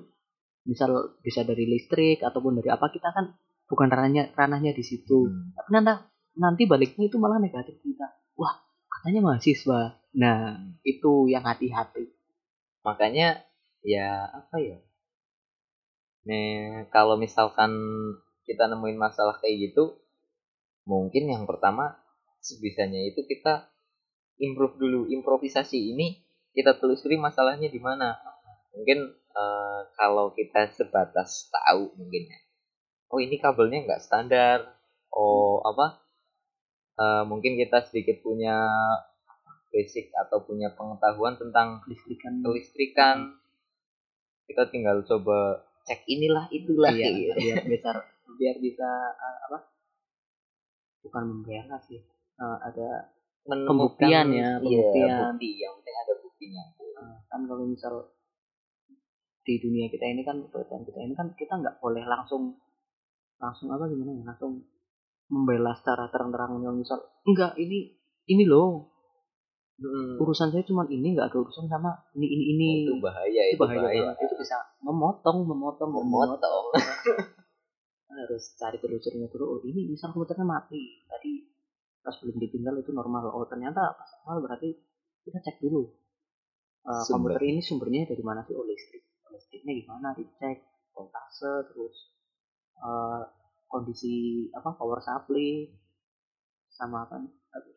Speaker 1: misal bisa dari listrik ataupun dari apa kita kan bukan ranahnya ranahnya di situ. Hmm. tapi nanti nanti baliknya itu malah negatif kita. Wah katanya mahasiswa nah itu yang hati-hati.
Speaker 2: Makanya ya apa ya? Nih kalau misalkan kita nemuin masalah kayak gitu mungkin yang pertama sebisanya itu kita improve dulu. Improvisasi ini kita telusuri masalahnya di mana. Mungkin uh, kalau kita sebatas tahu mungkin ya. Oh ini kabelnya nggak standar. Oh apa? Uh, mungkin kita sedikit punya basic atau punya pengetahuan tentang
Speaker 1: listrikan
Speaker 2: kelistrikan. Kita tinggal coba cek inilah itulah.
Speaker 1: Iya, gitu. biar bisa biar bisa uh, apa? Bukan membela sih. Uh, ada pembuktian ya
Speaker 2: pembuktian. iya, bukti yang penting ada buktinya
Speaker 1: uh, kan kalau misal di dunia kita ini kan pekerjaan kita ini kan kita nggak boleh langsung langsung apa gimana ya? Langsung membela secara terang-terangan. Misal enggak ini ini loh hmm. urusan saya cuma ini nggak ada urusan sama ini ini ini.
Speaker 2: Nah, itu bahaya
Speaker 1: itu, bahaya, bahaya. itu bisa memotong memotong
Speaker 2: memotong, memotong.
Speaker 1: harus cari telusurnya dulu. Oh ini misal komputernya mati. Tadi pas belum ditinggal itu normal. Oh ternyata pas awal berarti kita cek dulu uh, komputer ini sumbernya dari mana sih? Oh listrik. Listriknya gimana? Dicek. Voltase terus uh, kondisi apa power supply sama apa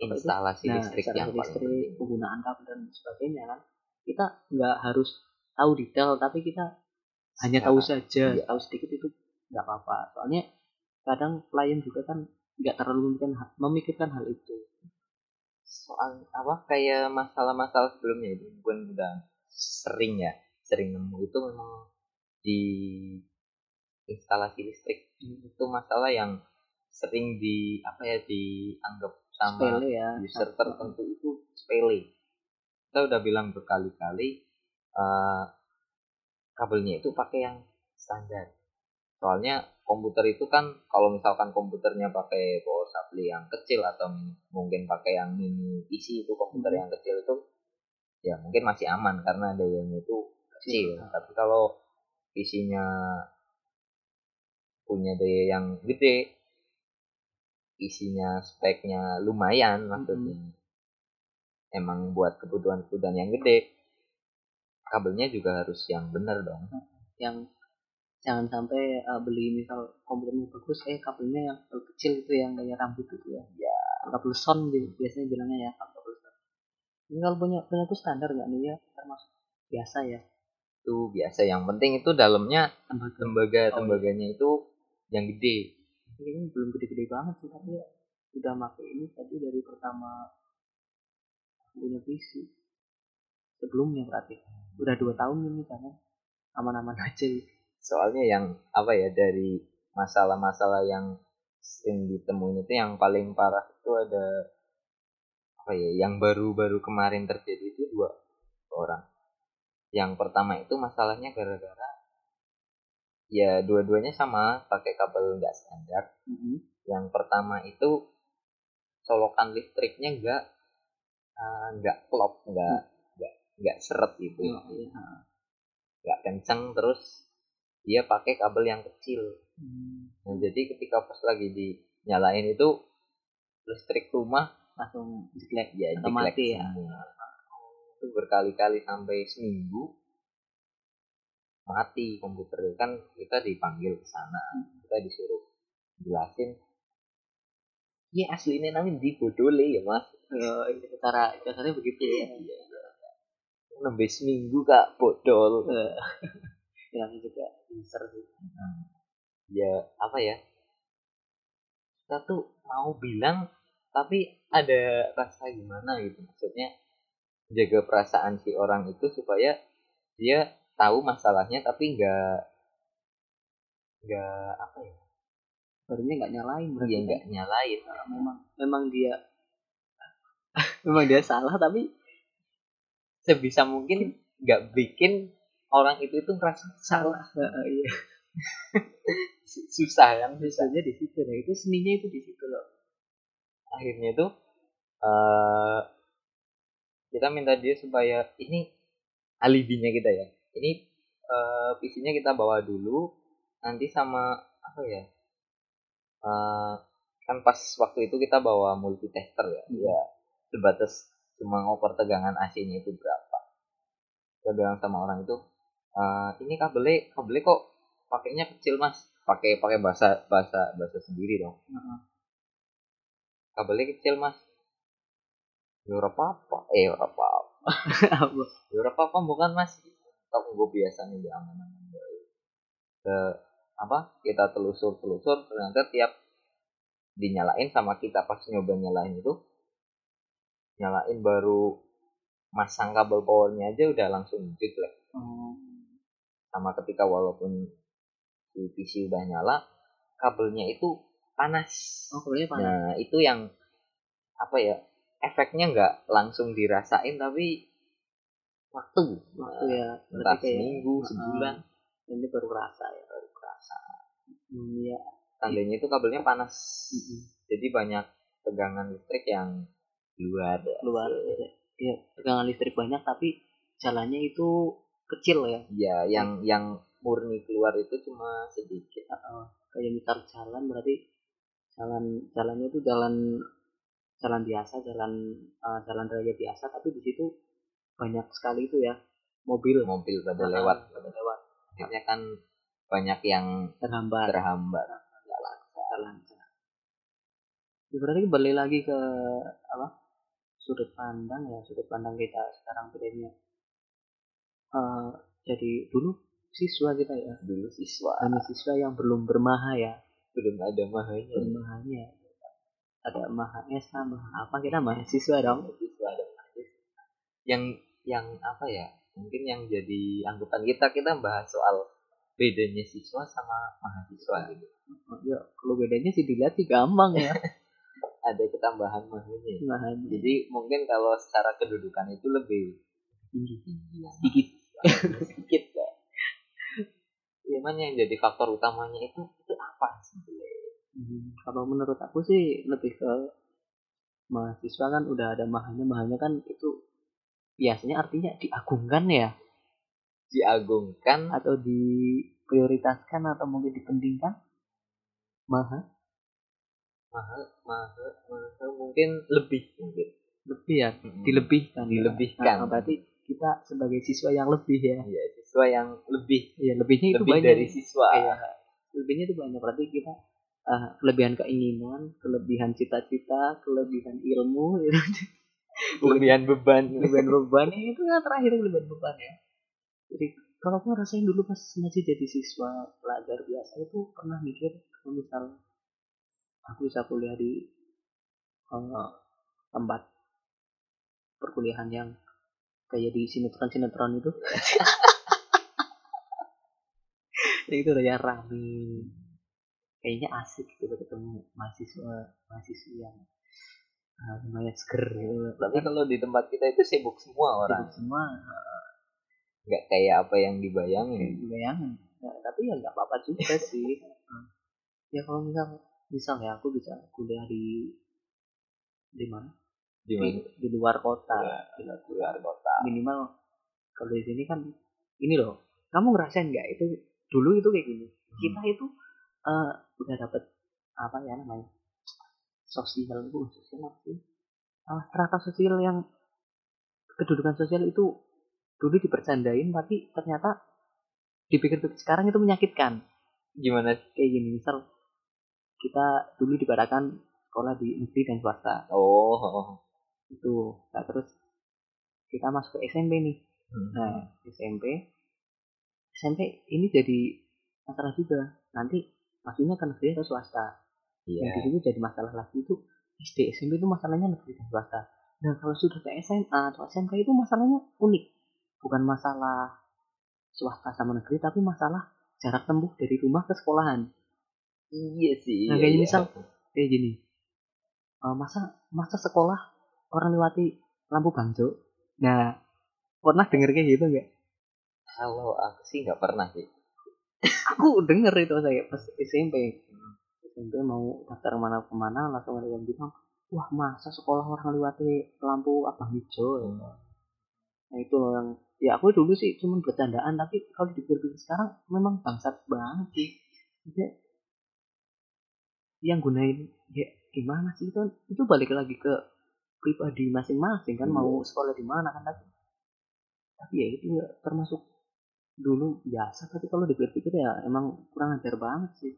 Speaker 2: instalasi nah, listrik
Speaker 1: yang listrik penggunaan kabel dan sebagainya kan. Kita nggak harus tahu detail tapi kita hanya tahu saja. Iya. tahu sedikit itu nggak apa-apa. Soalnya kadang klien juga kan nggak terlalu memikirkan, memikirkan hal itu.
Speaker 2: Soal apa kayak masalah-masalah sebelumnya itu pun udah sering ya sering nemu. Itu memang di instalasi listrik. Itu masalah yang sering di apa ya dianggap sama
Speaker 1: sepele ya.
Speaker 2: user tertentu itu sepele kita udah bilang berkali-kali uh, kabelnya itu pakai yang standar soalnya komputer itu kan kalau misalkan komputernya pakai power supply yang kecil atau mungkin pakai yang mini isi itu komputer hmm. yang kecil itu ya mungkin masih aman karena dayanya itu kecil hmm. tapi kalau isinya punya daya yang gede isinya speknya lumayan maksudnya. Hmm. emang buat kebutuhan-kebutuhan yang gede. Kabelnya juga harus yang benar dong.
Speaker 1: Yang jangan sampai uh, beli misal komputernya bagus eh kabelnya yang kecil itu yang kayak rambut itu ya.
Speaker 2: Ya
Speaker 1: kabel son biasanya bilangnya ya kabel son. Ini kalau punya punya itu standar nggak nih ya? Termasuk biasa ya?
Speaker 2: Itu biasa. Yang penting itu dalamnya tembaga. tembaga oh, tembaganya iya. itu yang gede
Speaker 1: ini belum gede-gede banget sih tapi ya udah pakai ini tadi dari pertama punya PC. Sebelumnya berarti. Udah dua tahun ini karena aman-aman aja
Speaker 2: soalnya yang apa ya dari masalah-masalah yang sering ditemuin itu yang paling parah itu ada apa ya yang baru-baru kemarin terjadi itu dua orang. Yang pertama itu masalahnya gara-gara ya dua-duanya sama pakai kabel nggak standar
Speaker 1: Mhm.
Speaker 2: yang pertama itu colokan listriknya nggak eh, nggak klop nggak nggak nggak seret gitu
Speaker 1: Oh, iya.
Speaker 2: nggak kenceng terus dia pakai kabel yang kecil
Speaker 1: Hmm.
Speaker 2: nah, jadi ketika pas lagi dinyalain itu listrik rumah
Speaker 1: langsung jelek
Speaker 2: ya
Speaker 1: mati ya?
Speaker 2: semua itu berkali-kali sampai seminggu mati komputernya. Kan kita dipanggil ke sana kita disuruh jelasin. Ya aslinya namanya dibodole ya mas.
Speaker 1: Eh, cara dasarnya begitu. Ya
Speaker 2: nembe seminggu kak bodol.
Speaker 1: Yang juga user sih.
Speaker 2: Ya apa ya? Kita tuh mau bilang tapi ada rasa gimana gitu. Maksudnya jaga perasaan si orang itu supaya dia tahu masalahnya tapi nggak nggak apa ya?
Speaker 1: Barunya nggak nyalain berarti
Speaker 2: dia
Speaker 1: kan?
Speaker 2: nggak nyalain.
Speaker 1: Eh, memang memang dia memang dia salah tapi
Speaker 2: sebisa mungkin nggak bikin orang itu itu ngerasa salah.
Speaker 1: Eh, iya.
Speaker 2: Susah kan susah.
Speaker 1: Susahnya di situ nah itu seninya itu di situ loh.
Speaker 2: Akhirnya tuh eh kita minta dia supaya ini alibinya kita ya ini eh PC-nya kita bawa dulu nanti sama apa ya eh kan pas waktu itu kita bawa multitester ya
Speaker 1: Hmm.
Speaker 2: ya sebatas cuma ngoper tegangan AC-nya itu berapa. Kita bilang sama orang itu "Eh, ini kabelnya kabelnya kok pakainya kecil mas? Pakai pakai bahasa bahasa bahasa sendiri dong.
Speaker 1: Heeh.
Speaker 2: kabelnya kecil mas. Ya ora apa-apa. Eh ora apa-apa.
Speaker 1: Apa?
Speaker 2: ya ora apa-apa bukan mas tak gue biasa nih di aman-aman bae. ke apa kita telusur telusur ternyata tiap dinyalain sama kita pas nyoba nyalain itu nyalain baru masang kabel powernya aja udah langsung jelek
Speaker 1: Oh.
Speaker 2: sama ketika walaupun si PC udah nyala kabelnya itu panas
Speaker 1: oh kabelnya panas
Speaker 2: Nah, itu yang apa ya? Efeknya nggak langsung dirasain tapi waktu.
Speaker 1: waktu ya
Speaker 2: Entah seminggu, sebulan
Speaker 1: ini baru kerasa ya
Speaker 2: baru kerasa.
Speaker 1: Hmm, iya
Speaker 2: Tandanya itu kabelnya panas.
Speaker 1: Mm-mm.
Speaker 2: Jadi banyak tegangan listrik yang keluar.
Speaker 1: keluar ya tegangan listrik banyak tapi jalannya itu kecil ya
Speaker 2: Ya, yang yang murni keluar itu cuma sedikit.
Speaker 1: Heeh. kayak misal jalan berarti jalan jalannya itu jalan jalan biasa jalan eh, jalan raya biasa tapi di situ banyak sekali itu ya mobil.
Speaker 2: Mobil pada
Speaker 1: Heeh,
Speaker 2: lewat.
Speaker 1: pada lewat.
Speaker 2: Akhirnya kan banyak yang
Speaker 1: terhambat.
Speaker 2: terhambat.
Speaker 1: nggak lancar. Ya, berarti kembali lagi ke apa sudut pandang ya sudut pandang kita sekarang bedanya Eh, jadi dulu siswa kita ya.
Speaker 2: Dulu siswa.
Speaker 1: Hanya siswa yang belum bermaha ya.
Speaker 2: Belum ada mahanya.
Speaker 1: bermahanya ada maha esa maha apa kita? Mahasiswa dong.
Speaker 2: Mahasiswa mahasiswa. Yang yang apa ya mungkin yang jadi anggapan kita kita bahas soal bedanya siswa sama mahasiswa gitu.
Speaker 1: Ya kalau bedanya sih dilihat sih gampang ya.
Speaker 2: Ada ketambahan
Speaker 1: mahanya
Speaker 2: jadi mungkin kalau secara kedudukan itu lebih
Speaker 1: tinggi.
Speaker 2: Tinggi ya.
Speaker 1: sedikit.
Speaker 2: Sedikit ya cuman yang jadi faktor utamanya itu itu apa sebenarnya?
Speaker 1: Hmm, kalau menurut aku sih lebih ke mahasiswa kan udah ada mahanya mahanya kan itu biasanya artinya diagungkan ya
Speaker 2: diagungkan
Speaker 1: atau diprioritaskan atau mungkin dipentingkan maha
Speaker 2: mahal mahal mahal mungkin lebih mungkin
Speaker 1: lebih ya
Speaker 2: Mm-mm.
Speaker 1: dilebihkan ya.
Speaker 2: Dilebihkan.
Speaker 1: Nah, berarti kita sebagai siswa yang lebih ya
Speaker 2: Iya, siswa yang lebih
Speaker 1: ya lebihnya itu
Speaker 2: lebih
Speaker 1: banyak
Speaker 2: dari siswa
Speaker 1: Iya. lebihnya itu banyak berarti kita ah, kelebihan keinginan kelebihan cita-cita kelebihan ilmu gitu.
Speaker 2: kelebihan beban.
Speaker 1: Kelebihan beban. Itu yang terakhir kelebihan beban ya. Jadi kalau aku rasain dulu pas masih jadi siswa pelajar biasa itu pernah mikir kalau misal aku bisa kuliah di eh, tempat perkuliahan yang kayak di sinetron-sinetron itu. Ya itu udah rame kayaknya asik gitu ketemu mahasiswa mahasiswa yang lumayan seger gitu.
Speaker 2: tapi kalau di tempat kita itu sibuk semua orang.
Speaker 1: Sibuk semua.
Speaker 2: Nggak kayak apa yang dibayangin.
Speaker 1: Bayangan Nah, tapi ya nggak apa-apa juga sih. Hmm. ya kalau misal misal ya aku bisa kuliah di di mana?
Speaker 2: Di
Speaker 1: di,
Speaker 2: mana?
Speaker 1: di luar kota.
Speaker 2: Di luar kota.
Speaker 1: Minimal kalau di sini kan ini loh kamu ngerasain nggak itu dulu itu kayak gini? Kita itu eh, udah dapet apa ya namanya sosial itu sosial apa sih strata sosial yang kedudukan sosial itu dulu dipercandain tapi ternyata dipikir-pikir sekarang itu menyakitkan.
Speaker 2: Gimana
Speaker 1: kayak gini? Misal kita dulu dibadakan sekolah di negeri dan swasta.
Speaker 2: Oh
Speaker 1: itu. Nah terus kita masuk ke SMP nih.
Speaker 2: Hmm.
Speaker 1: Nah, SMP SMP ini jadi masalah juga. Nanti masuknya ke negeri atau swasta.
Speaker 2: Iya
Speaker 1: Yang di situ jadi masalah lagi itu SD SMP itu masalahnya negeri dan swasta. Dan kalau sudah ke SMA atau SMK itu masalahnya unik. Bukan masalah swasta sama negeri tapi masalah jarak tempuh dari rumah ke sekolahan.
Speaker 2: iya sih
Speaker 1: Nah,
Speaker 2: iya,
Speaker 1: kayak
Speaker 2: iya.
Speaker 1: misal kayak gini. Eh, masa masa sekolah orang lewati lampu bangjo. Nah, pernah denger kayak gitu nggak?
Speaker 2: kalau aku sih nggak pernah sih
Speaker 1: aku denger itu saya pas SMP SMP mau daftar mana ke mana langsung ada yang bilang wah masa sekolah orang lewati lampu abang hijau ya. nah itu loh yang ya aku dulu sih cuma bercandaan tapi kalau dipikir-pikir sekarang memang bangsat banget sih. Maksudnya, yang gunain ya gimana sih kan itu balik lagi ke pribadi masing-masing kan mau sekolah di mana kan tapi tapi ya itu ya termasuk dulu biasa. Tapi kalau dipikir-pikir ya emang kurang ajar banget sih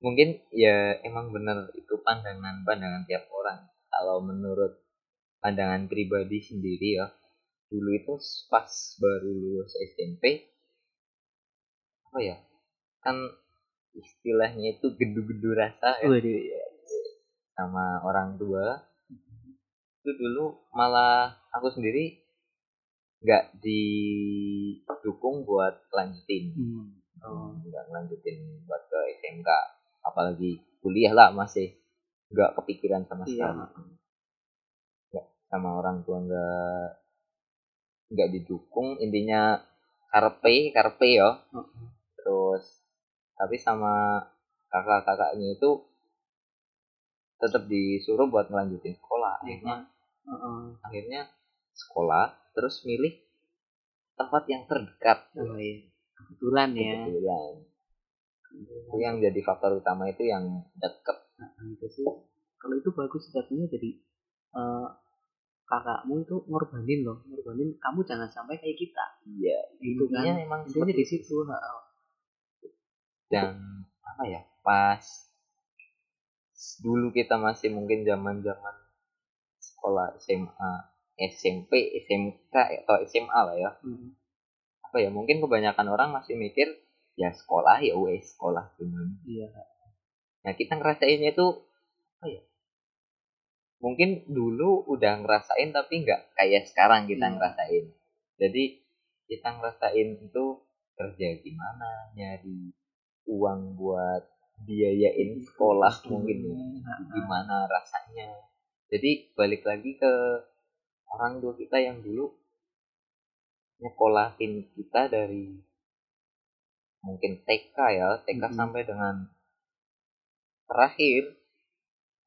Speaker 2: mungkin ya emang bener itu pandangan pandangan tiap orang kalau menurut pandangan pribadi sendiri ya dulu itu pas baru lulus SMP apa ya kan istilahnya itu gedu-gedu rasa ya
Speaker 1: Waduh, ya.
Speaker 2: sama orang tua itu dulu malah aku sendiri nggak didukung buat lanjutin
Speaker 1: Hmm. Oh.
Speaker 2: nggak lanjutin buat ke SMK apalagi kuliah lah masih nggak kepikiran sama
Speaker 1: Iya.
Speaker 2: sekali nggak sama orang tua nggak nggak didukung intinya karpe karpe ya
Speaker 1: Heeh.
Speaker 2: terus tapi sama kakak-kakaknya itu tetap disuruh buat ngelanjutin sekolah akhirnya
Speaker 1: Heeh.
Speaker 2: akhirnya sekolah terus milih tempat yang terdekat
Speaker 1: Oh, iya. kebetulan ya
Speaker 2: kebetulan itu yang jadi faktor utama itu yang deket.
Speaker 1: Nah, itu sih. Kalau itu bagus jatuhnya jadi eh, kakakmu itu ngorbanin loh ngorbanin kamu jangan sampai kayak kita.
Speaker 2: Iya
Speaker 1: itu kan?
Speaker 2: memang
Speaker 1: intinya di situ
Speaker 2: dan apa ya pas dulu kita masih mungkin zaman zaman sekolah SMA SMP SMK atau SMA lah ya.
Speaker 1: Hmm.
Speaker 2: apa ya mungkin kebanyakan orang masih mikir ya sekolah ya wes sekolah cuman
Speaker 1: iya
Speaker 2: nah kita ngerasainnya itu apa ya mungkin dulu udah ngerasain tapi nggak kayak sekarang kita
Speaker 1: Iya.
Speaker 2: ngerasain jadi kita ngerasain itu kerja gimana nyari uang buat biayain sekolah mungkin ya. Gimana rasanya jadi balik lagi ke orang tua kita yang dulu nyekolahin kita dari mungkin TK ya TK
Speaker 1: Mhm.
Speaker 2: sampai dengan terakhir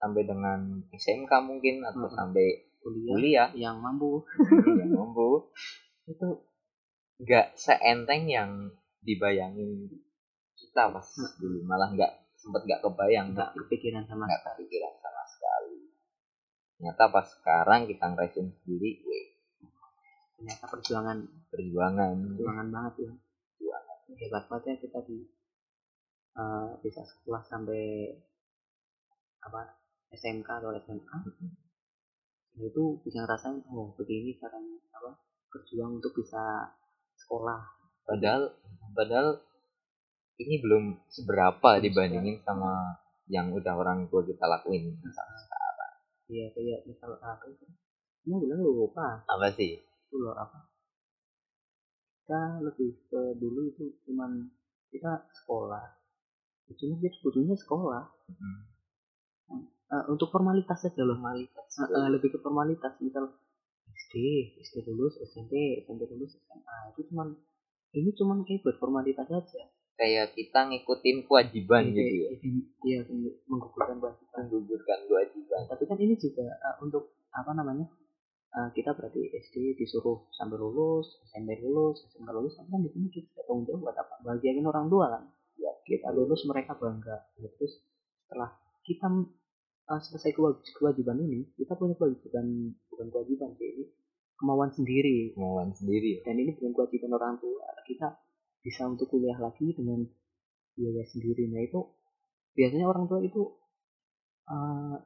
Speaker 2: sampai dengan SMK mungkin atau
Speaker 1: Mhm.
Speaker 2: sampai
Speaker 1: kuliah
Speaker 2: kuliah.
Speaker 1: yang mampu.
Speaker 2: Yang mampu. Itu nggak seenteng yang dibayangin kita pas dulu malah nggak sempet nggak kebayang
Speaker 1: nggak kepikiran sama
Speaker 2: nggak kepikiran sama sekali. Ternyata pas sekarang kita ngerasain sendiri weh,
Speaker 1: ternyata perjuangan.
Speaker 2: Perjuangan.
Speaker 1: Perjuangan banget ya Hebat banget ya kita di eh, bisa sekolah sampai apa SMK atau SMA itu bisa ngerasain oh begini caranya apa berjuang untuk bisa sekolah.
Speaker 2: Padahal padahal ini belum seberapa dibandingin sama yang udah orang tua kita lakuin
Speaker 1: iya kayak misal apa itu kamu bilang lu lupa
Speaker 2: apa sih?
Speaker 1: Loh apa kita lebih ke dulu itu cuman kita sekolah ujungnya dia sebetulnya sekolah
Speaker 2: Mm.
Speaker 1: eh, untuk formalitas saja loh
Speaker 2: formalitas
Speaker 1: Eh, eh, lebih ke formalitas misal SD SD lulus SMP SMP lulus SMA itu cuman ini cuman kayak buat formalitas saja
Speaker 2: kayak kita ngikutin kewajiban
Speaker 1: Kayak-
Speaker 2: gitu ya
Speaker 1: iya menggugurkan kewajiban
Speaker 2: menggugurkan kewajiban
Speaker 1: tapi kan ini juga eh, untuk apa namanya eh, kita berarti SD disuruh sampai lulus SMP lulus SMA lulus tapi kan di sini kita tanggung jawab buat apa? Bahagiain orang tua kan? Ya kita lulus mereka bangga. Ya, terus setelah kita eh, selesai kewaj- kewajiban ini kita punya kewajiban bukan kewajiban sih ini kemauan sendiri.
Speaker 2: Kemauan sendiri ya.
Speaker 1: dan ini bukan kewajiban orang tua kita bisa untuk kuliah lagi dengan biaya sendiri. Nah itu biasanya orang tua itu eh,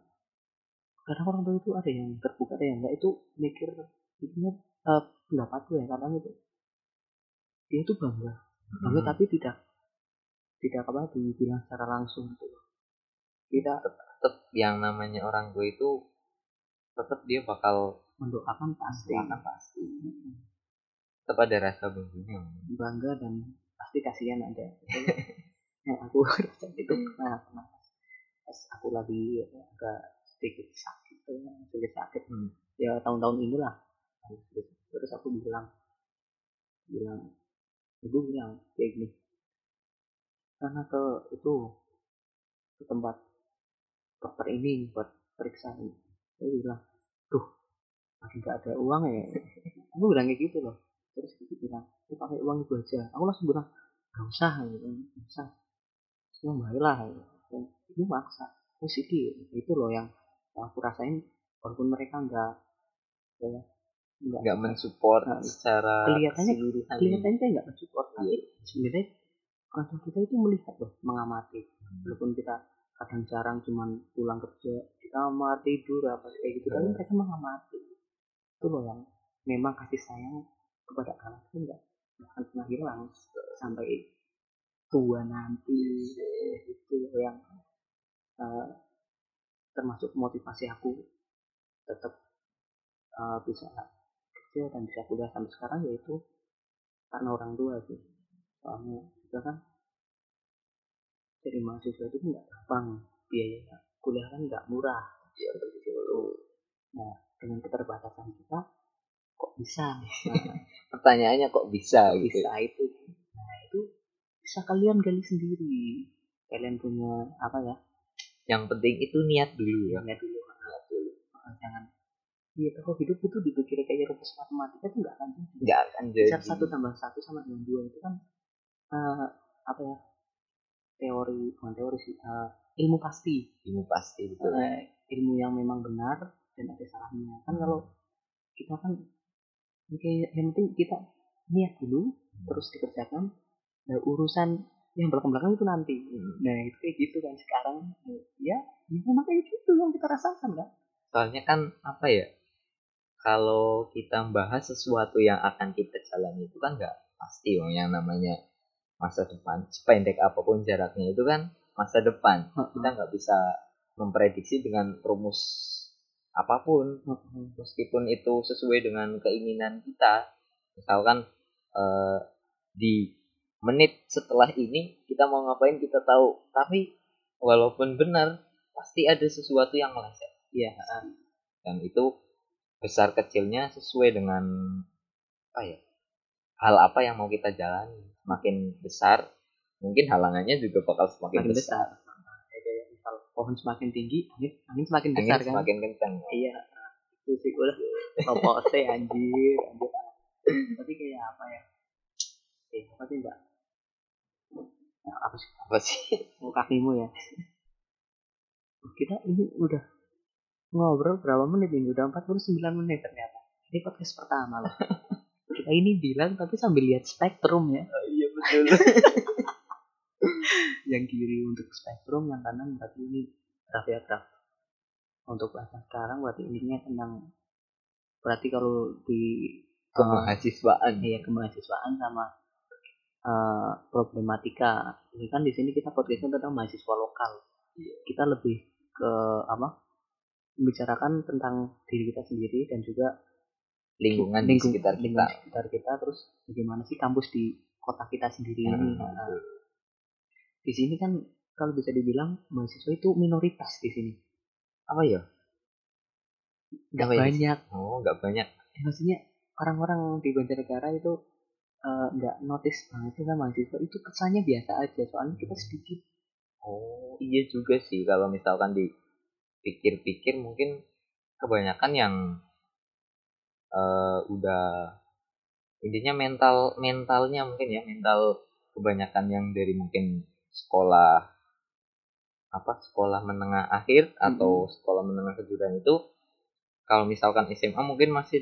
Speaker 1: kadang orang tua itu ada yang terbuka ada yang enggak itu mikir intinya uh, pendapatku ya kadang itu. Dia itu bangga. Bangga
Speaker 2: Hmm.
Speaker 1: tapi tidak tidak apa dibilang secara langsung gitu tidak.
Speaker 2: Tetap yang namanya orang tua itu tetap dia bakal
Speaker 1: mendoakan pasti.
Speaker 2: akan pasti. Tetap ada rasa bahagia
Speaker 1: bangga dan pasti kasihan ada. Yang aku rasain itu pernah pernah pas aku lagi agak sedikit sakit sedikit sakit.
Speaker 2: Hmm.
Speaker 1: ya tahun-tahun inilah. Terus aku bilang bilang ibu bilang kayak gini karena ke itu ke tempat dokter ini buat periksa ini. Saya bilang tuh masih nggak ada uang ya? Aku bilang kayak gitu loh. Terus ibu bilang aku pakai uang itu aja. Aku langsung bilang gak usah gitu gak usah. Baiklah gitu. Dan ibu maksa. Sih itu loh yang, yang aku rasain walaupun mereka nggak ya, nggak
Speaker 2: nggak mensupport
Speaker 1: Nah,
Speaker 2: secara
Speaker 1: kelihatannya- kelihatannya saya nggak mensupport tapi sebenarnya orang tua kita itu melihat loh mengamati. Walaupun kita kadang jarang cuman pulang kerja di kamar tidur apa kayak gitu tapi
Speaker 2: Hmm.
Speaker 1: mereka mengamati. Itu loh yang memang kasih sayang kepada anak itu nggak akan pernah hilang sampai tua nanti itu loh yang eh, termasuk motivasi aku tetap eh, bisa kerja dan bisa kuliah sampai sekarang yaitu karena orang tua sih. Soalnya juga kan jadi mahasiswa itu nggak gampang biayanya kuliah kan nggak murah.
Speaker 2: Ya begitu
Speaker 1: nah dengan keterbatasan kita kok bisa nah,
Speaker 2: pertanyaannya kok bisa gitu?
Speaker 1: Bisa itu. Nah itu bisa kalian gali sendiri. Kalian punya apa ya
Speaker 2: yang penting itu niat dulu ya.
Speaker 1: Niat dulu niat dulu. Jangan. Iya kalau hidup itu dipikir kayak rumus matematika itu nggak akan jadi.
Speaker 2: Nggak akan jadi.
Speaker 1: Misal satu tambah satu sama dengan dua itu kan eh, apa ya teori bukan teori sih eh, ilmu pasti.
Speaker 2: Ilmu pasti betul.
Speaker 1: Eh, ilmu yang memang benar dan ada salahnya. Kan kalau kita kan kayak yang penting kita niat dulu terus dikerjakan. Nah, urusan yang belakang belakang itu nanti.
Speaker 2: Hmm.
Speaker 1: nah itu kayak gitu kan sekarang ya ya memang kayak gitu yang kita rasakan kan?
Speaker 2: Soalnya kan apa ya kalau kita bahas sesuatu yang akan kita jalani itu kan nggak pasti Bang. yang namanya masa depan sependek apa pun jaraknya itu kan masa depan. Kita nggak bisa memprediksi dengan rumus apa pun. Meskipun itu sesuai dengan keinginan kita. Misalkan eh, di menit setelah ini kita mau ngapain kita tahu. Tapi walaupun benar pasti ada sesuatu yang meleset.
Speaker 1: Iya.
Speaker 2: Dan itu besar kecilnya sesuai dengan apa ya hal apa yang mau kita jalani. Semakin besar mungkin halangannya juga bakal semakin
Speaker 1: semakin
Speaker 2: besar,
Speaker 1: besar. Ya, kayak misal pohon semakin tinggi angin angin semakin
Speaker 2: angin
Speaker 1: besar kan?
Speaker 2: semakin kencang
Speaker 1: iya. Itu sih gue apa sih anjir. Anjir. Tapi kayak apa ya? Eh apa sih enggak ya, apa sih?
Speaker 2: Apa sih?
Speaker 1: Kakimu ya? Kita ini udah ngobrol berapa menit ini? Udah 49 menit ternyata. Ini podcast pertama loh. Kita ini bilang tapi sambil lihat spektrum ya.
Speaker 2: Iya betul.
Speaker 1: Yang kiri untuk spektrum yang kanan berarti ini graf ya graf. Untuk bahasa sekarang berarti intinya tentang berarti kalau di
Speaker 2: kemahasiswaan
Speaker 1: iya kemahasiswaan sama eh, problematika. Ini kan di sini kita podcastnya tentang mahasiswa lokal. Kita lebih ke apa membicarakan tentang diri kita sendiri dan juga
Speaker 2: lingkungan di
Speaker 1: lingkung-
Speaker 2: sekitar
Speaker 1: lingkungan
Speaker 2: kita
Speaker 1: sekitar kita. Terus bagaimana sih kampus di kota kita sendiri ini?
Speaker 2: Hmm,
Speaker 1: Nah, di sini kan kalau bisa dibilang mahasiswa itu minoritas di sini.
Speaker 2: Apa ya?
Speaker 1: Nggak
Speaker 2: ya?
Speaker 1: banyak.
Speaker 2: Oh nggak banyak.
Speaker 1: Ya, maksudnya orang-orang di Banjarnegara itu eh, nggak notice banget sih sama mahasiswa. Itu kesannya biasa aja soalnya kita sedikit.
Speaker 2: Oh iya juga sih. Kalau misalkan dipikir-pikir mungkin kebanyakan yang eh, udah intinya mental mentalnya mungkin ya mental kebanyakan yang dari mungkin sekolah apa sekolah menengah akhir atau sekolah menengah kejuruan itu kalau misalkan SMA mungkin masih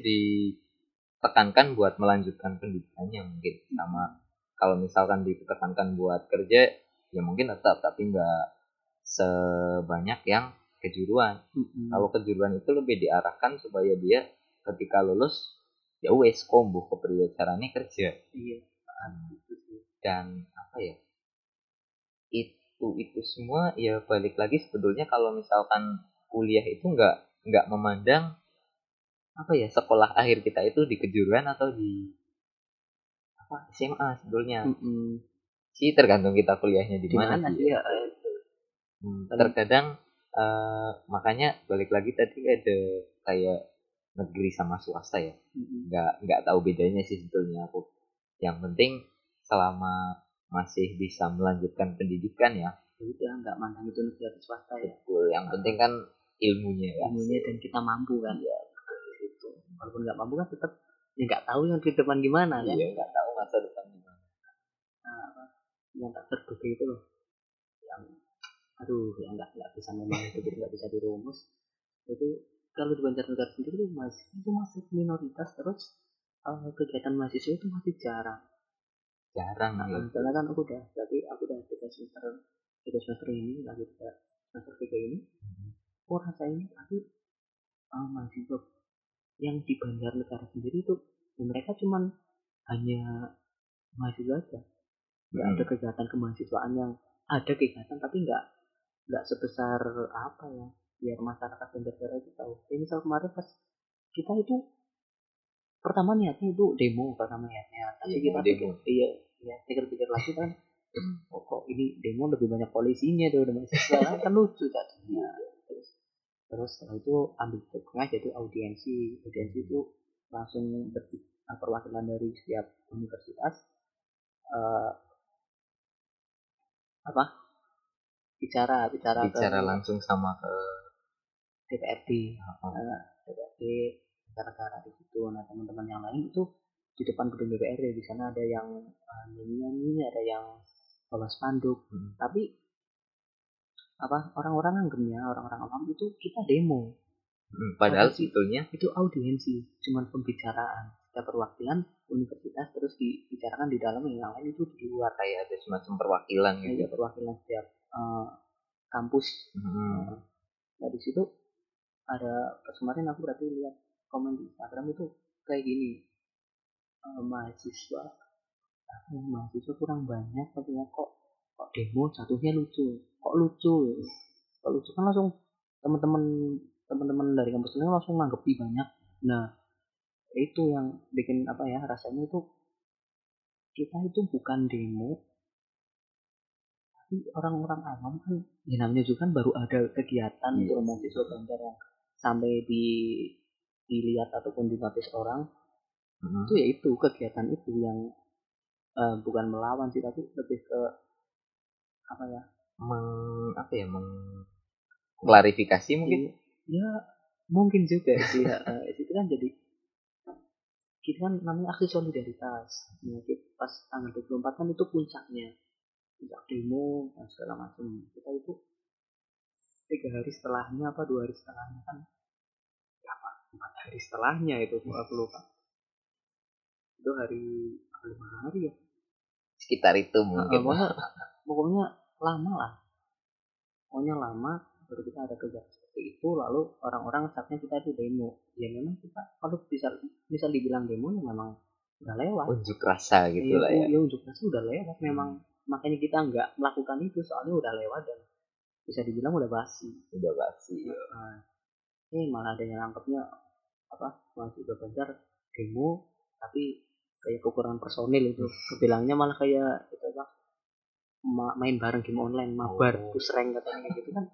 Speaker 2: ditekankan buat melanjutkan pendidikannya mungkin sama. Kalau misalkan ditekankan buat kerja ya mungkin tetap tapi nggak sebanyak yang kejuruan.
Speaker 1: Mm-mm.
Speaker 2: kalau kejuruan itu lebih diarahkan supaya dia ketika lulus ya wes kombo kepriwe carane kerja.
Speaker 1: Iya.
Speaker 2: Dan apa ya? Itu itu semua ya balik lagi sebetulnya kalau misalkan kuliah itu nggak nggak memandang apa ya sekolah akhir kita itu di kejuruan atau di apa SMA sebetulnya.
Speaker 1: Mm-mm.
Speaker 2: sih tergantung kita kuliahnya di mana sih?
Speaker 1: sih ya
Speaker 2: Hmm, terkadang eh, makanya balik lagi tadi ada kayak negeri sama swasta ya.
Speaker 1: Mm-mm.
Speaker 2: nggak nggak tahu bedanya sih sebetulnya aku. Yang penting selama masih bisa melanjutkan pendidikan ya.
Speaker 1: Ya udah nggak mandang itu negeri atau swasta ya.
Speaker 2: Betul yang penting kan ilmunya ya.
Speaker 1: Ilmunya dan kita mampu kan.
Speaker 2: Iya.
Speaker 1: Walaupun nggak mampu kan tetap ya nggak tahu yang di depan gimana kan.
Speaker 2: Iya nggak tahu masa depan gimana.
Speaker 1: Nah, yang tak terduga itu loh. Yang aduh yang nggak nggak bisa memang itu jadi nggak bisa dirumus. Itu kalau di Banjarnegara sendiri itu masih itu masih minoritas terus eh, kegiatan mahasiswa itu masih jarang.
Speaker 2: Jarang
Speaker 1: nah,
Speaker 2: ya
Speaker 1: karena kan aku udah berarti aku udah tiga semester tiga semester ini lagi tiga semester tiga ini aku rasain tapi eh, mahasiswa yang di Banjarnegara sendiri itu ya mereka cuman hanya mahasiswa aja. Nggak
Speaker 2: Hmm.
Speaker 1: ada kegiatan kemahasiswaan yang ada kegiatan tapi nggak nggak sebesar apa ya biar masyarakat Banjarnegara itu tahu. Kayak misal kemarin pas kita itu pertama niatnya itu demo pertama niatnya. Tapi
Speaker 2: Iya,
Speaker 1: kita
Speaker 2: mau
Speaker 1: pikir
Speaker 2: demo.
Speaker 1: iya ya pikir-pikir lagi kan oh, kok ini demo lebih banyak polisinya tuh udah mahasiswa? Kan, kan lucu jatuhnya terus setelah itu ambil tengah jadi audiensi. Audiensi itu langsung ber- perwakilan dari setiap universitas eh, apa? Bicara bicara,
Speaker 2: bicara
Speaker 1: ke
Speaker 2: langsung sama ke
Speaker 1: DPRD
Speaker 2: oh,
Speaker 1: eh, DPRD negara-negara di situ. Nah teman-teman yang lain itu di depan gedung DPRD di sana ada yang eh, nyanyi-nyanyi ada yang bawa spanduk.
Speaker 2: Hmm.
Speaker 1: tapi apa orang-orang anggapnya orang-orang awam itu kita demo.
Speaker 2: Hmm, padahal
Speaker 1: sih?
Speaker 2: sebetulnya
Speaker 1: itu audiensi cuman pembicaraan. Setiap perwakilan universitas terus dibicarakan di dalam yang lain itu di luar.
Speaker 2: Kayak ada semacam perwakilan gitu.
Speaker 1: Kayak perwakilan setiap eh, kampus.
Speaker 2: Hmm.
Speaker 1: nah di situ ada kemarin aku berarti lihat komen di Instagram itu kayak gini. Eh, mahasiswa ah, mahasiswa kurang banyak katanya kok kok demo jatuhnya lucu? Kok lucu? Kok lucu? Kan langsung teman-teman teman-teman dari kampus lain langsung nanggepi banyak. Nah itu yang bikin apa ya rasanya itu kita itu bukan demo tapi orang-orang awam kan ya namanya juga kan baru ada kegiatan
Speaker 2: Iya.
Speaker 1: untuk mahasiswa Banjar yang sampai di dilihat ataupun dinotis orang.
Speaker 2: Hmm.
Speaker 1: itu ya itu kegiatan itu yang eh, bukan melawan sih tapi lebih ke apa ya?
Speaker 2: Meng apa ya meng klarifikasi mungkin?
Speaker 1: Ya mungkin juga sih ya. Itu kan jadi kita kan namanya aksi solidaritas. Nah, kita pas tanggal 24 kan itu puncaknya. Puncak demo dan segala macam. Kita itu tiga hari setelahnya apa dua hari setelahnya kan? Ya apa? Empat hari setelahnya itu aku lupa. Itu hari lima hari ya?
Speaker 2: Sekitar itu mungkin.
Speaker 1: Pokoknya, pokoknya lama lah. Pokoknya lama baru kita ada kegiatan seperti itu lalu orang-orang saatnya kita itu demo. Ya memang kita kalau bisa bisa dibilang demo ya memang udah lewat.
Speaker 2: Unjuk rasa gitu lah ya.
Speaker 1: ya unjuk rasa udah lewat. Memang makanya kita nggak melakukan itu soalnya udah lewat dan bisa dibilang udah basi.
Speaker 2: Udah basi
Speaker 1: nah, eh malah ada yang nangkepnya apa mahasiswa Banjar demo tapi kayak kekurangan personil itu. Kebilangnya malah kayak itu apa ma- main bareng game online mabar
Speaker 2: Oh.
Speaker 1: push rank katanya gitu kan.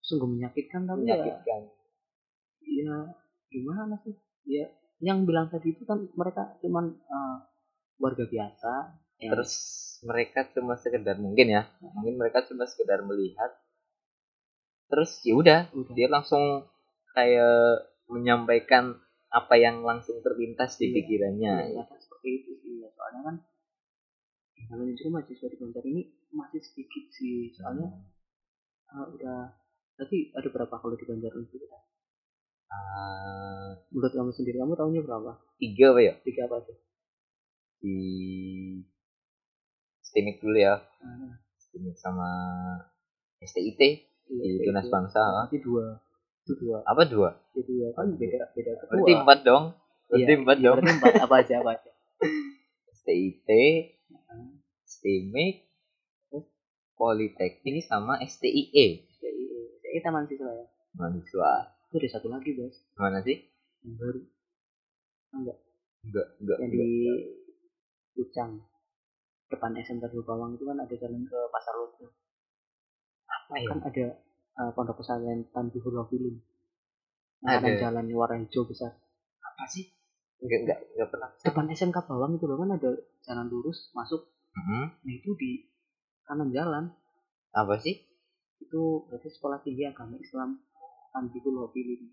Speaker 1: Sungguh menyakitkan tapi ya.
Speaker 2: Menyakitkan.
Speaker 1: Ya gimana sih? Ya yang bilang tadi itu kan mereka cuman eh, warga biasa yang
Speaker 2: terus mereka cuma sekedar mungkin ya mungkin mereka cuma sekedar melihat. Terus ya udah dia langsung kayak menyampaikan apa yang langsung terlintas di
Speaker 1: Iya.
Speaker 2: pikirannya.
Speaker 1: Ya, kadang seperti itu sih. Ya. soalnya kan ya, namanya juga mahasiswa di Banjar ini masih sedikit sih soalnya eh, udah berarti ada berapa kalau di Banjar itu
Speaker 2: Ah,
Speaker 1: menurut kamu sendiri kamu tahunya berapa?
Speaker 2: tiga apa ya?
Speaker 1: Tiga apa tuh?
Speaker 2: Di STIMIK dulu ya.
Speaker 1: Ah,
Speaker 2: STIMIK sama STIT
Speaker 1: iya,
Speaker 2: di Tunas
Speaker 1: itu.
Speaker 2: Bangsa
Speaker 1: berarti dua. Itu dua.
Speaker 2: Apa dua?
Speaker 1: Itu dua. Kan beda beda ketua
Speaker 2: berarti empat dong. Berarti
Speaker 1: Iya,
Speaker 2: empat
Speaker 1: iya,
Speaker 2: dong.
Speaker 1: berarti empat. Apa aja apa aja.
Speaker 2: STIT STIMIK terus Politeknik sama STIE
Speaker 1: jadi saya taman siswa ya?
Speaker 2: Mahasiswa.
Speaker 1: Itu ada satu lagi bos.
Speaker 2: Mana sih?
Speaker 1: Yang baru. Enggak.
Speaker 2: Enggak enggak
Speaker 1: yang di Lucang. Depan SMK Bawang itu kan ada jalan ke Pasar Logo.
Speaker 2: Apa ya?
Speaker 1: Kan ada eh, pondok pesantren Tanbihul Film
Speaker 2: Ada.
Speaker 1: ada jalan warna hijau besar.
Speaker 2: Apa sih? Enggak enggak enggak pernah.
Speaker 1: Depan SMK Bawang itu loh kan ada jalan lurus masuk
Speaker 2: Mhm.
Speaker 1: nah itu di kanan jalan.
Speaker 2: Apa sih?
Speaker 1: Itu berarti sekolah tinggi agama Islam. Tanbihul Film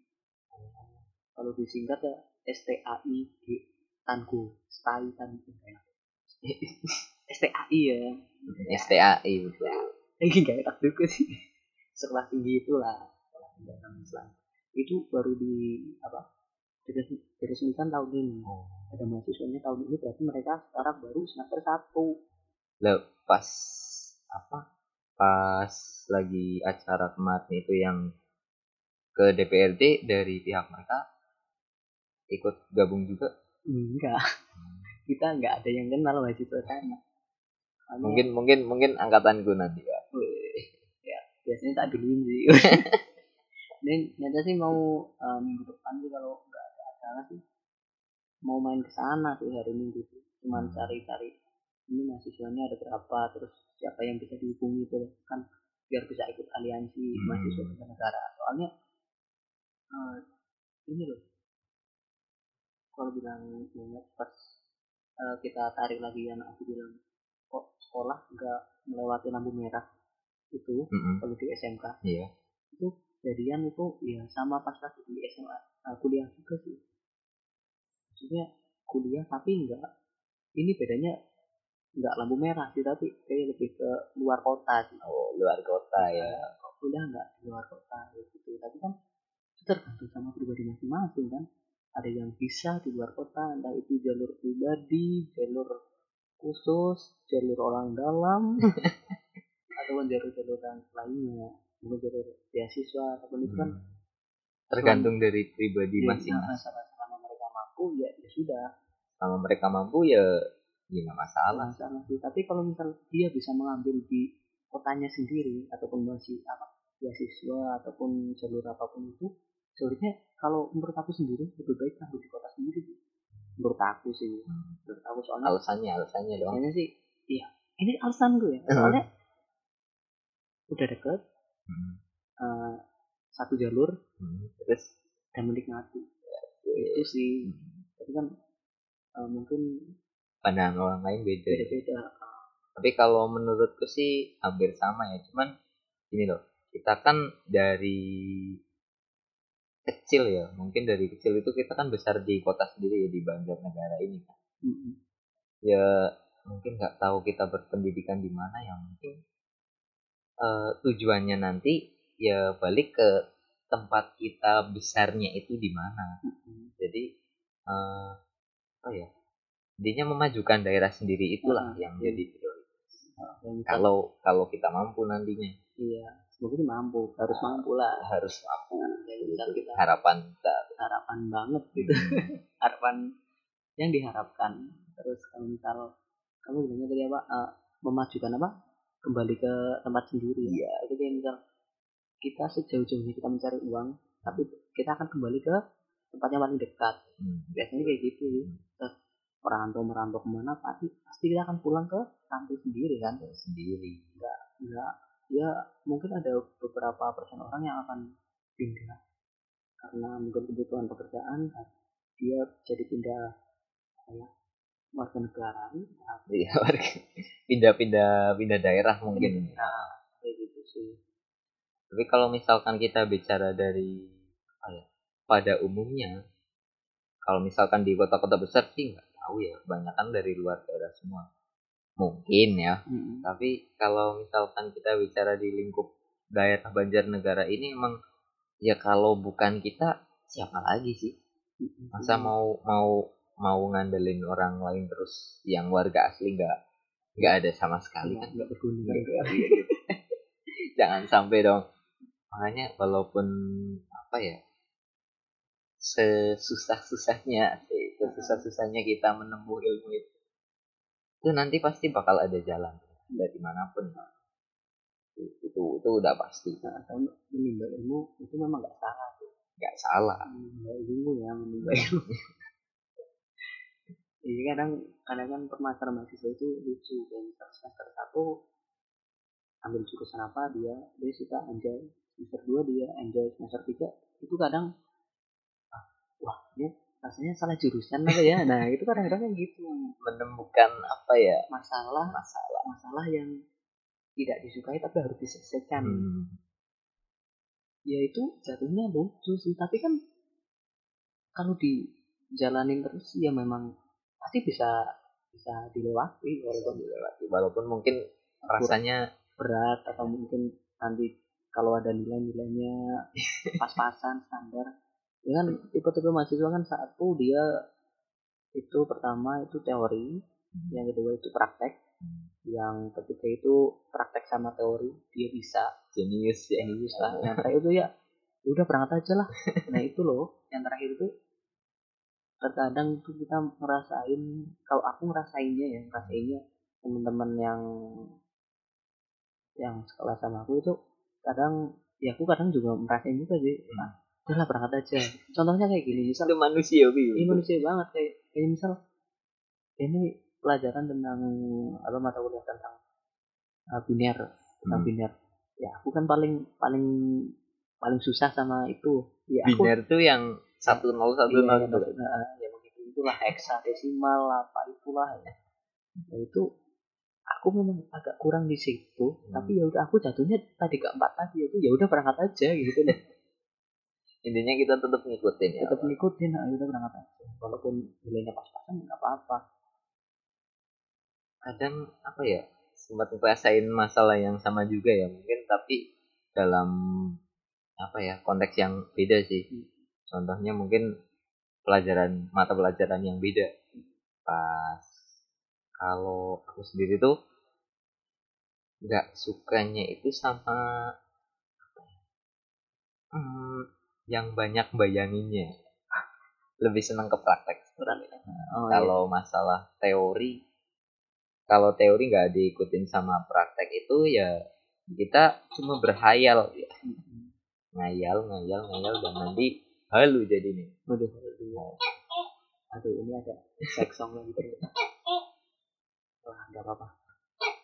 Speaker 1: kalau disingkat ya STAI G Tango STAI Tango STAI ya.
Speaker 2: STAI betul.
Speaker 1: Ini nggak enak juga sih. Sekolah tinggi itulah. Sekolah tinggi agama Islam itu baru di apa diresmi- diresmikan tahun ini.
Speaker 2: Oh.
Speaker 1: ada mahasiswanya tahun ini berarti mereka sekarang baru semester satu
Speaker 2: lah pas apa? Pas lagi acara kemarin itu yang ke DPRD dari pihak mereka ikut gabung juga?
Speaker 1: Enggak. Kita nggak ada yang kenal mahasiswa sana Karena-
Speaker 2: mungkin mungkin mungkin angkatanku nanti ya.
Speaker 1: Ya biasanya tak duluin sih dan nyata sih mau eh, minggu depan sih kalau nggak ada acara sih mau main ke sana sih hari minggu sih. Cuman
Speaker 2: Hmm.
Speaker 1: cari-cari ini mahasiswanya ada berapa terus siapa yang bisa dihubungi itu kan biar bisa ikut aliansi
Speaker 2: Hmm.
Speaker 1: mahasiswa negara. Soalnya eh, ini loh. Kalau bilang ingat pas eh, kita tarik lagi yang aku bilang kok sekolah nggak melewati lampu merah itu
Speaker 2: Mm-mm.
Speaker 1: kalau di SMK
Speaker 2: iya.
Speaker 1: Itu jadian itu ya sama pas lagi di SMA uh, kuliah juga sih. Maksudnya kuliah tapi enggak ini bedanya enggak lampu merah sih tapi kayak lebih ke luar kota sih.
Speaker 2: Oh luar kota ya.
Speaker 1: Kalau kuliah enggak di luar kota gitu. Tapi kan itu tergantung sama pribadi masing-masing kan. Ada yang bisa di luar kota entah itu jalur pribadi jalur khusus jalur orang dalam ataupun jalur-jalur yang lainnya. Mungkin jalur beasiswa ataupun itu kan
Speaker 2: Hmm. tergantung dari pribadi
Speaker 1: ya,
Speaker 2: masing-masing.
Speaker 1: sama sama mereka mampu ya ya sudah.
Speaker 2: Sama mereka mampu ya ya nggak masalah.
Speaker 1: Sih. Tapi kalau misal dia bisa mengambil di kotanya sendiri ataupun masih apa beasiswa ataupun jalur apa pun itu sebenarnya kalau menurut aku sendiri lebih baik ambil di kota sendiri sih. Menurut aku sih.
Speaker 2: Hmm.
Speaker 1: menurut aku soalnya
Speaker 2: alasannya alasannya dong
Speaker 1: soalnya sih iya. Ini alasan gue ya. Soalnya udah deket
Speaker 2: Hmm.
Speaker 1: eh, satu jalur
Speaker 2: Hmm. terus?
Speaker 1: dan menikmati. Itu sih.
Speaker 2: Hmm,
Speaker 1: tapi kan eh, mungkin
Speaker 2: pandangan orang lain beda ya.
Speaker 1: beda-beda
Speaker 2: tapi kalau menurutku sih hampir sama ya cuman ini loh kita kan dari kecil ya mungkin dari kecil itu kita kan besar di kota sendiri ya di Banjarnegara ini kan
Speaker 1: Mm-mm.
Speaker 2: ya mungkin nggak tahu kita berpendidikan di mana yang mungkin eh, tujuannya nanti ya balik ke tempat kita besarnya itu di mana
Speaker 1: Mm-mm.
Speaker 2: jadi eh, apa ya intinya memajukan daerah sendiri itulah
Speaker 1: Ah,
Speaker 2: yang
Speaker 1: iya.
Speaker 2: jadi prioritas.
Speaker 1: Misal-
Speaker 2: kalau kalau kita mampu nantinya.
Speaker 1: Iya semoga sih mampu harus mampu lah.
Speaker 2: harus mampu.
Speaker 1: Misal kita
Speaker 2: harapan kita.
Speaker 1: Harapan banget. Gitu harapan yang diharapkan. Terus kalau misal kamu bilangnya tadi apa? Eh, memajukan apa? Kembali ke tempat sendiri. Ya itu kayak misal kita sejauh-jauhnya kita mencari uang tapi kita akan kembali ke tempat yang paling dekat.
Speaker 2: Hmm.
Speaker 1: biasanya kayak gitu. Terus merantau merantau ke mana pasti pasti kita akan pulang ke kampung sendiri kan?
Speaker 2: Sendiri.
Speaker 1: Nggak ya mungkin ada beberapa persen orang yang akan pindah. Karena mungkin kebutuhan pekerjaan dia jadi pindah apa ya warga negara.
Speaker 2: Iya warga pindah-pindah pindah daerah mungkin
Speaker 1: nah, kayak gitu sih.
Speaker 2: Tapi kalau misalkan kita bicara dari apa ya pada umumnya kalau misalkan di kota-kota besar sih nggak tahu ya kebanyakan dari luar daerah semua. Mungkin ya.
Speaker 1: Mm-mm.
Speaker 2: tapi kalau misalkan kita bicara di lingkup daerah Banjarnegara ini emang ya kalau bukan kita siapa lagi sih? Masa mau mau mau ngandelin orang lain terus yang warga asli nggak nggak ada sama sekali kan?
Speaker 1: nggak berguna
Speaker 2: jangan sampai dong. Makanya walaupun apa ya sesusah susahnya sesusah susahnya kita menempuh ilmu itu. Itu nanti pasti bakal ada jalan dari mana pun itu itu, itu udah pasti.
Speaker 1: Nah, menimba ilmu itu memang nggak salah tuh
Speaker 2: nggak salah.
Speaker 1: Menimba ilmu ya menimba ilmu. Jadi kadang kadang kan permasalahan mahasiswa itu lucu misal semester satu ambil jurusan apa dia dia suka enjoy. Semester dua dia enjoy semester tiga itu kadang ah, wah ini rasanya salah jurusan apa ya? Nah itu kadang-kadang kayak gitu.
Speaker 2: Menemukan apa ya?
Speaker 1: Masalah.
Speaker 2: Masalah.
Speaker 1: Masalah yang tidak disukai tapi harus diselesaikan.
Speaker 2: Hmm,
Speaker 1: ya itu jatuhnya lucu sih. Tapi kan kalau dijalanin terus ya memang pasti bisa bisa dilewati
Speaker 2: bisa
Speaker 1: walaupun
Speaker 2: dilewati. Walaupun mungkin rasanya
Speaker 1: berat atau mungkin nanti kalau ada nilai-nilainya pas-pasan standar ya kan tipe-tipe mahasiswa kan satu dia itu pertama itu teori yang kedua itu praktek. Yang ketiga itu praktek sama teori dia bisa.
Speaker 2: Jenius ya.
Speaker 1: Jenius lah. Yang terakhir itu ya ya udah berangkat aja lah. Nah itu loh. Yang terakhir itu terkadang tuh kita ngerasain kalau aku ngerasainnya ya ngerasainnya teman-teman yang yang sekelas sama aku itu kadang ya aku kadang juga merasain juga sih.
Speaker 2: Hmm.
Speaker 1: nah, udahlah berangkat aja contohnya kayak gini misal
Speaker 2: itu manusia
Speaker 1: ini manusia banget kayak kayak misal ini pelajaran tentang apa mata kuliah tentang uh, biner tentang
Speaker 2: Hmm.
Speaker 1: biner ya aku kan paling paling paling susah sama itu ya aku
Speaker 2: biner tuh yang satu nol satu
Speaker 1: iya,
Speaker 2: nol
Speaker 1: ya, ya begitu itulah heksadesimal apa itulah ya. Nah, itu aku memang agak kurang di situ
Speaker 2: Hmm.
Speaker 1: tapi ya udah aku jatuhnya tadi keempat tadi itu ya udah berangkat aja gitu deh
Speaker 2: intinya kita tetap ngikutin ya
Speaker 1: tetap ngikutin nah, ya udah berangkat aja. Walaupun nilainya pas-pasan nggak apa-apa.
Speaker 2: Kadang apa ya sempat ngerasain masalah yang sama juga ya mungkin tapi dalam apa ya konteks yang beda sih. Contohnya mungkin pelajaran mata pelajaran yang beda. Pas kalau aku sendiri tuh nggak sukanya itu sama ya, hmm, yang banyak bayanginnya lebih senang ke praktek sebenarnya.
Speaker 1: Oh,
Speaker 2: kalau masalah teori kalau teori nggak diikutin sama praktek itu ya kita cuma berhayal. Ya.
Speaker 1: iya.
Speaker 2: Ngayal ngayal ngayal dan nanti halu jadi nih
Speaker 1: Waduh, aduh. aduh ini ada sex song lagi terus wah nggak apa-apa.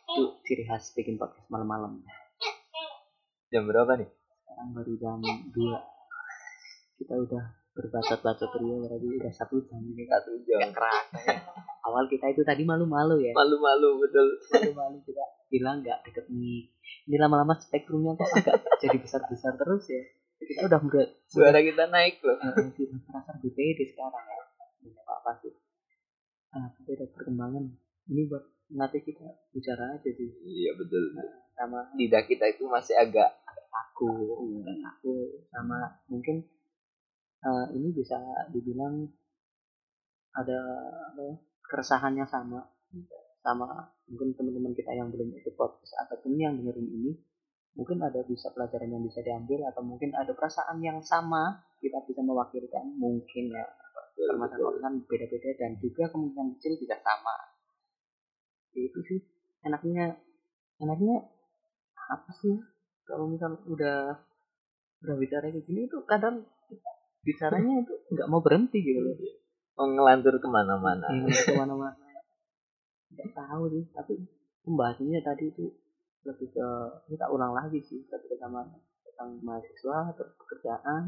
Speaker 1: Itu ciri khas bikin podcast malam-malam.
Speaker 2: Jam berapa nih?
Speaker 1: Sekarang baru jam 2 kita udah berbacot-bacot ria berarti udah satu jam. Ini
Speaker 2: satu jam.
Speaker 1: Nggak kerasa ya. Awal kita itu tadi malu-malu ya.
Speaker 2: Malu-malu betul.
Speaker 1: Malu-malu kita bilang nggak deket nih ini lama-lama spektrumnya kok agak jadi besar-besar terus ya. Kita udah mulai
Speaker 2: suara kita naik loh.
Speaker 1: Eh, sudah merasa BPD sekarang ya. Nggak apa-apa sih. Tapi ada perkembangan. Ini buat nanti kita bicara aja sih.
Speaker 2: Iya betul
Speaker 1: sama
Speaker 2: lidah kita itu masih agak
Speaker 1: aku dan aku sama mungkin eh, ini bisa dibilang ada apa ya, keresahan yang sama. Sama mungkin teman-teman kita yang belum ikut podcast ataupun yang dengerin ini mungkin ada bisa pelajaran yang bisa diambil atau mungkin ada perasaan yang sama kita bisa mewakilkan. Mungkin ya permasalahan kan beda-beda dan juga kemungkinan kecil bisa sama. Itu sih. Enaknya enaknya apa sih? Kalau misal udah udah bicara kayak gini itu kadang bicaranya itu nggak mau berhenti gitu loh.
Speaker 2: Mau ngelantur ke mana-mana.
Speaker 1: Iya, ke mana-mana. Nggak tahu sih tapi pembahasannya tadi itu lebih ke kita ulang lagi sih ketika sama tentang mahasiswa terus pekerjaan.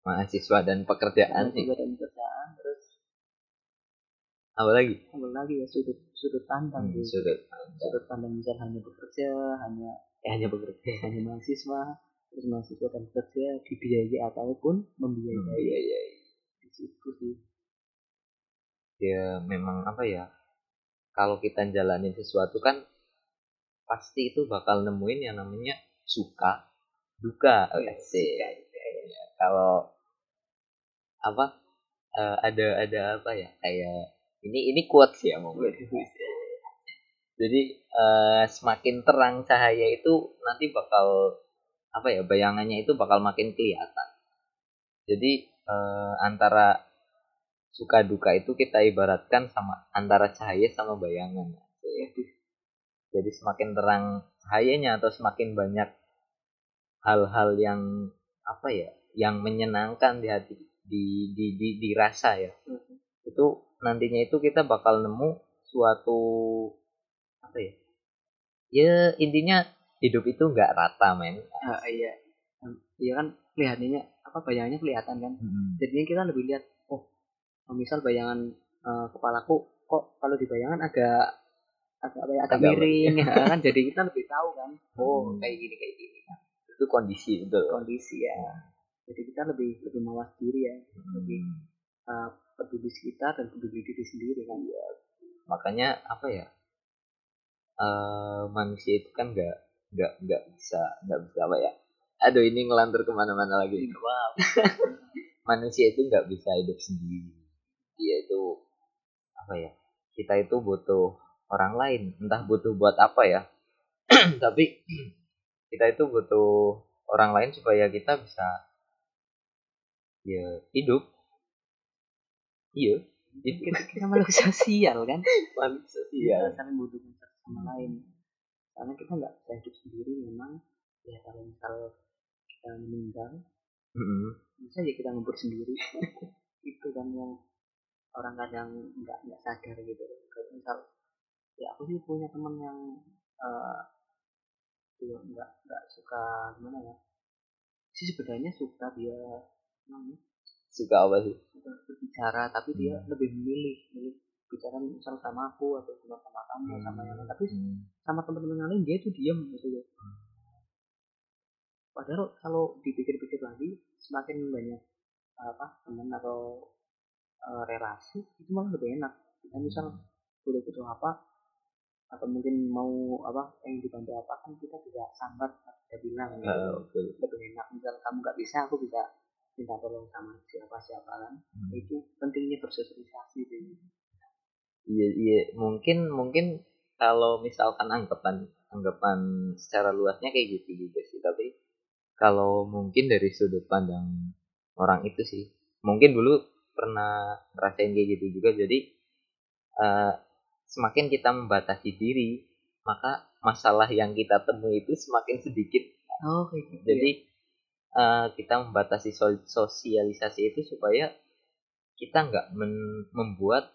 Speaker 2: Mahasiswa dan pekerjaan sih.
Speaker 1: Mahasiswa dan pekerjaan terus
Speaker 2: apa lagi?
Speaker 1: apa lagi ya sudut sudut pandang
Speaker 2: Hmm, sudut
Speaker 1: sudut pandang misal hanya bekerja hanya eh hanya bekerja hanya mahasiswa terus mahasiswa dan bekerja dibiayai ataupun membiayai.
Speaker 2: Hmm, iya iya
Speaker 1: di situ sih.
Speaker 2: Ya memang apa ya kalau kita jalanin sesuatu kan pasti itu bakal nemuin yang namanya suka duka.
Speaker 1: Iya,
Speaker 2: Asik. Ya, kalau apa eh, ada ada apa ya kayak ini ini quotes ya mau jadi eh, semakin terang cahaya itu nanti bakal apa ya bayangannya itu bakal makin kelihatan. Jadi eh, antara suka duka itu kita ibaratkan sama antara cahaya sama bayangan. Jadi semakin terang cahayanya atau semakin banyak hal-hal yang apa ya yang menyenangkan di hati di di di dirasa ya. Itu nantinya itu kita bakal nemu suatu apa ya ya intinya hidup itu nggak rata men.
Speaker 1: Ah, iya. Iya kan kelihatannya apa bayangannya kelihatan kan. Jadinya kita lebih lihat oh misal bayangan eh, kepalaku kok kalau di bayangan agak agak apa ya, agak miring. Ya kan jadi kita lebih tahu kan oh
Speaker 2: Hmm.
Speaker 1: kayak gini kayak gini.
Speaker 2: Itu kondisi betul.
Speaker 1: Kondisi ya. Jadi kita lebih lebih mawas diri ya. Lebih eh, peduli sekitar dan peduli diri sendiri kan. Ya
Speaker 2: makanya apa ya eh manusia itu kan nggak nggak nggak bisa nggak bisa apa ya? Aduh ini ngelantur ke mana-mana lagi.
Speaker 1: Wow
Speaker 2: manusia itu nggak bisa hidup sendiri. Dia itu apa ya? Kita itu butuh orang lain. Entah butuh buat apa ya. Tapi kita itu butuh orang lain supaya kita bisa ya hidup. Iya. Hidup
Speaker 1: kita, kita makhluk sosial kan?
Speaker 2: Makhluk
Speaker 1: kita
Speaker 2: sosial
Speaker 1: saling membutuhkan satu sama lain karena kita nggak bisa hidup sendiri memang. Ya kalau misal kita meninggal
Speaker 2: Mm-mm.
Speaker 1: bisa aja kita ngubur sendiri. Itu kan yang orang kadang nggak nggak sadar gitu. Kayak misal ya aku sih punya teman yang dia nggak nggak suka gimana ya? Sih sebenarnya suka dia namanya?
Speaker 2: Suka apa sih?
Speaker 1: Suka berbicara tapi dia
Speaker 2: Hmm.
Speaker 1: lebih memilih milih bicara misal sama aku atau sama sama kamu sama yang lain tapi
Speaker 2: Hmm.
Speaker 1: sama teman-teman yang lain dia tuh diam gitu loh padahal kalau dipikir-pikir lagi semakin banyak apa teman atau eh, relasi itu malah lebih enak kita misal boleh butuh apa atau mungkin mau apa yang dibantu apa kan kita bisa sambat kita bilang gitu.
Speaker 2: Ah, betul.
Speaker 1: lebih enak misal kamu nggak bisa aku bisa minta tolong sama siapa siapa kan
Speaker 2: Hmm.
Speaker 1: itu pentingnya bersosialisasi sih
Speaker 2: Iya iya. Mungkin mungkin kalau misalkan anggapan anggapan secara luasnya kayak gitu juga sih. Tapi kalau mungkin dari sudut pandang orang itu sih mungkin dulu pernah ngerasain kayak gitu juga. Jadi eh, semakin kita membatasi diri maka masalah yang kita temui itu semakin sedikit.
Speaker 1: Oh kayak gitu
Speaker 2: jadi eh, kita membatasi sosialisasi itu supaya kita nggak membuat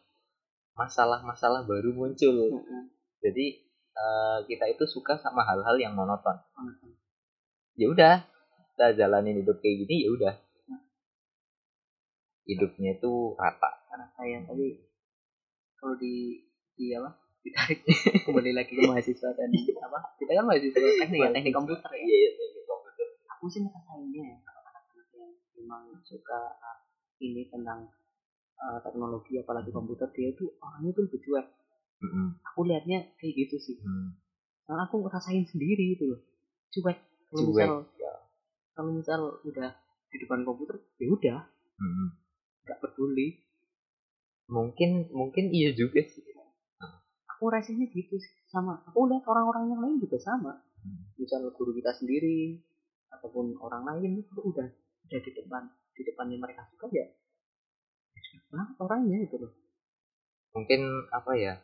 Speaker 2: masalah-masalah baru muncul.
Speaker 1: Heeh.
Speaker 2: Jadi eh, kita itu suka sama hal-hal yang monoton.
Speaker 1: Heeh.
Speaker 2: Ya udah, kita jalanin hidup kayak gini ya udah. Hidupnya itu rata.
Speaker 1: karena saya tapi kalau di di apa ditarik kembali lagi ke mahasiswa dan apa kita kan mahasiswa teknik ya teknik komputer ya
Speaker 2: Iya, iya, teknik komputer.
Speaker 1: aku sih ngerasainnya ya anak-anak yang memang suka uh, ini tentang uh, teknologi apalagi komputer dia itu orangnya tuh lebih cuek
Speaker 2: Mm-mm.
Speaker 1: aku lihatnya kayak gitu sih
Speaker 2: Hmm.
Speaker 1: karena aku ngerasain sendiri itu loh cuek kalau misal
Speaker 2: ya.
Speaker 1: kalau misal udah di depan komputer ya udah
Speaker 2: Mm-mm.
Speaker 1: nggak peduli
Speaker 2: Mungkin mungkin iya juga sih.
Speaker 1: aku rasanya gitu sih sama aku lihat orang-orang yang lain juga sama
Speaker 2: Hmm.
Speaker 1: misal guru kita sendiri ataupun orang lain itu udah udah di depan di depannya mereka suka ya banget orangnya itu loh
Speaker 2: Mungkin apa ya?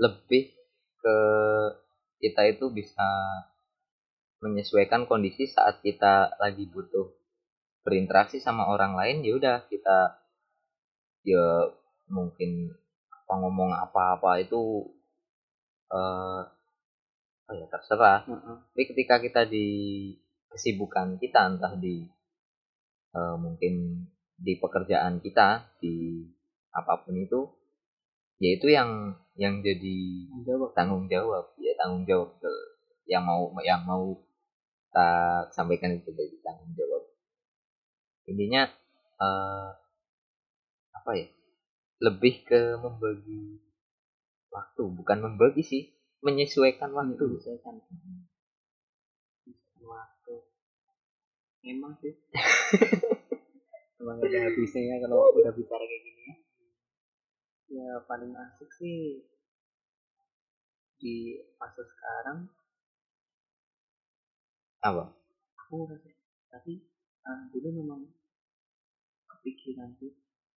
Speaker 2: Lebih ke kita itu bisa menyesuaikan kondisi saat kita lagi butuh berinteraksi sama orang lain ya udah kita ya mungkin apa ngomong apa-apa itu eh apa ya terserah
Speaker 1: Heeh.
Speaker 2: tapi ketika kita di kesibukan kita entah di eh, mungkin di pekerjaan kita di apa pun itu ya itu yang yang jadi
Speaker 1: jawab
Speaker 2: tanggung jawab. Ya tanggung jawab. Betul. yang mau yang mau tak sampaikan itu jadi tanggung jawab. Intinya eh, apa ya? Lebih ke membagi waktu bukan membagi sih menyesuaikan waktu.
Speaker 1: Menyesuaikan. Menyesuaikan waktu. Emang sih emang ada habisnya ya kalau udah bicara kayak gini ya. Ya paling asik sih di fase sekarang.
Speaker 2: Apa?
Speaker 1: Aku ngerasa tapi ah, dulu memang kepikiran sih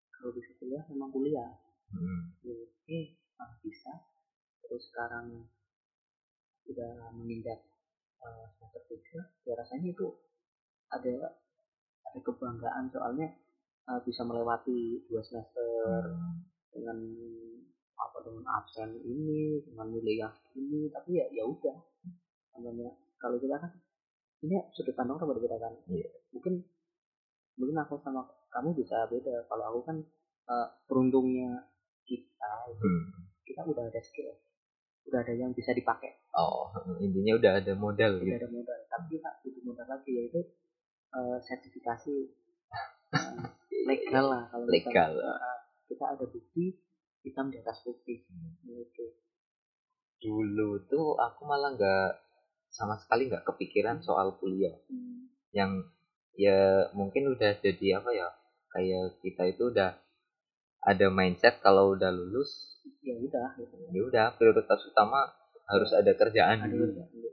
Speaker 1: kalau bisa kuliah memang kuliah.
Speaker 2: Hmm.
Speaker 1: oke ah, bisa. Terus sekarang udah menginjak eh, semester tiga ya rasanya itu ada ada kebanggaan soalnya eh, bisa melewati dua semester
Speaker 2: Hmm.
Speaker 1: dengan apa dengan absen ini dengan nilai yang ini tapi ya ya udah namanya kalau kita kan ini sudut pandang orang berbeda kan
Speaker 2: Iya.
Speaker 1: mungkin mungkin aku sama kamu bisa beda kalau aku kan eh, beruntungnya kita itu
Speaker 2: Hmm.
Speaker 1: kita udah ada skill udah ada yang bisa dipakai
Speaker 2: oh intinya udah ada modal
Speaker 1: udah
Speaker 2: gitu
Speaker 1: ada modal tapi kita butuh modal lagi yaitu eh, sertifikasi eh, legal lah kalau kita-
Speaker 2: legal
Speaker 1: eh, kita ada bukti hitam di atas putih. Gitu.
Speaker 2: Dulu tuh aku malah nggak sama sekali nggak kepikiran soal kuliah.
Speaker 1: Hmm.
Speaker 2: yang ya mungkin udah jadi apa ya kayak kita itu udah ada mindset kalau udah lulus
Speaker 1: ya udah gitu.
Speaker 2: ya udah prioritas utama harus ada kerjaan dulu.
Speaker 1: gitu.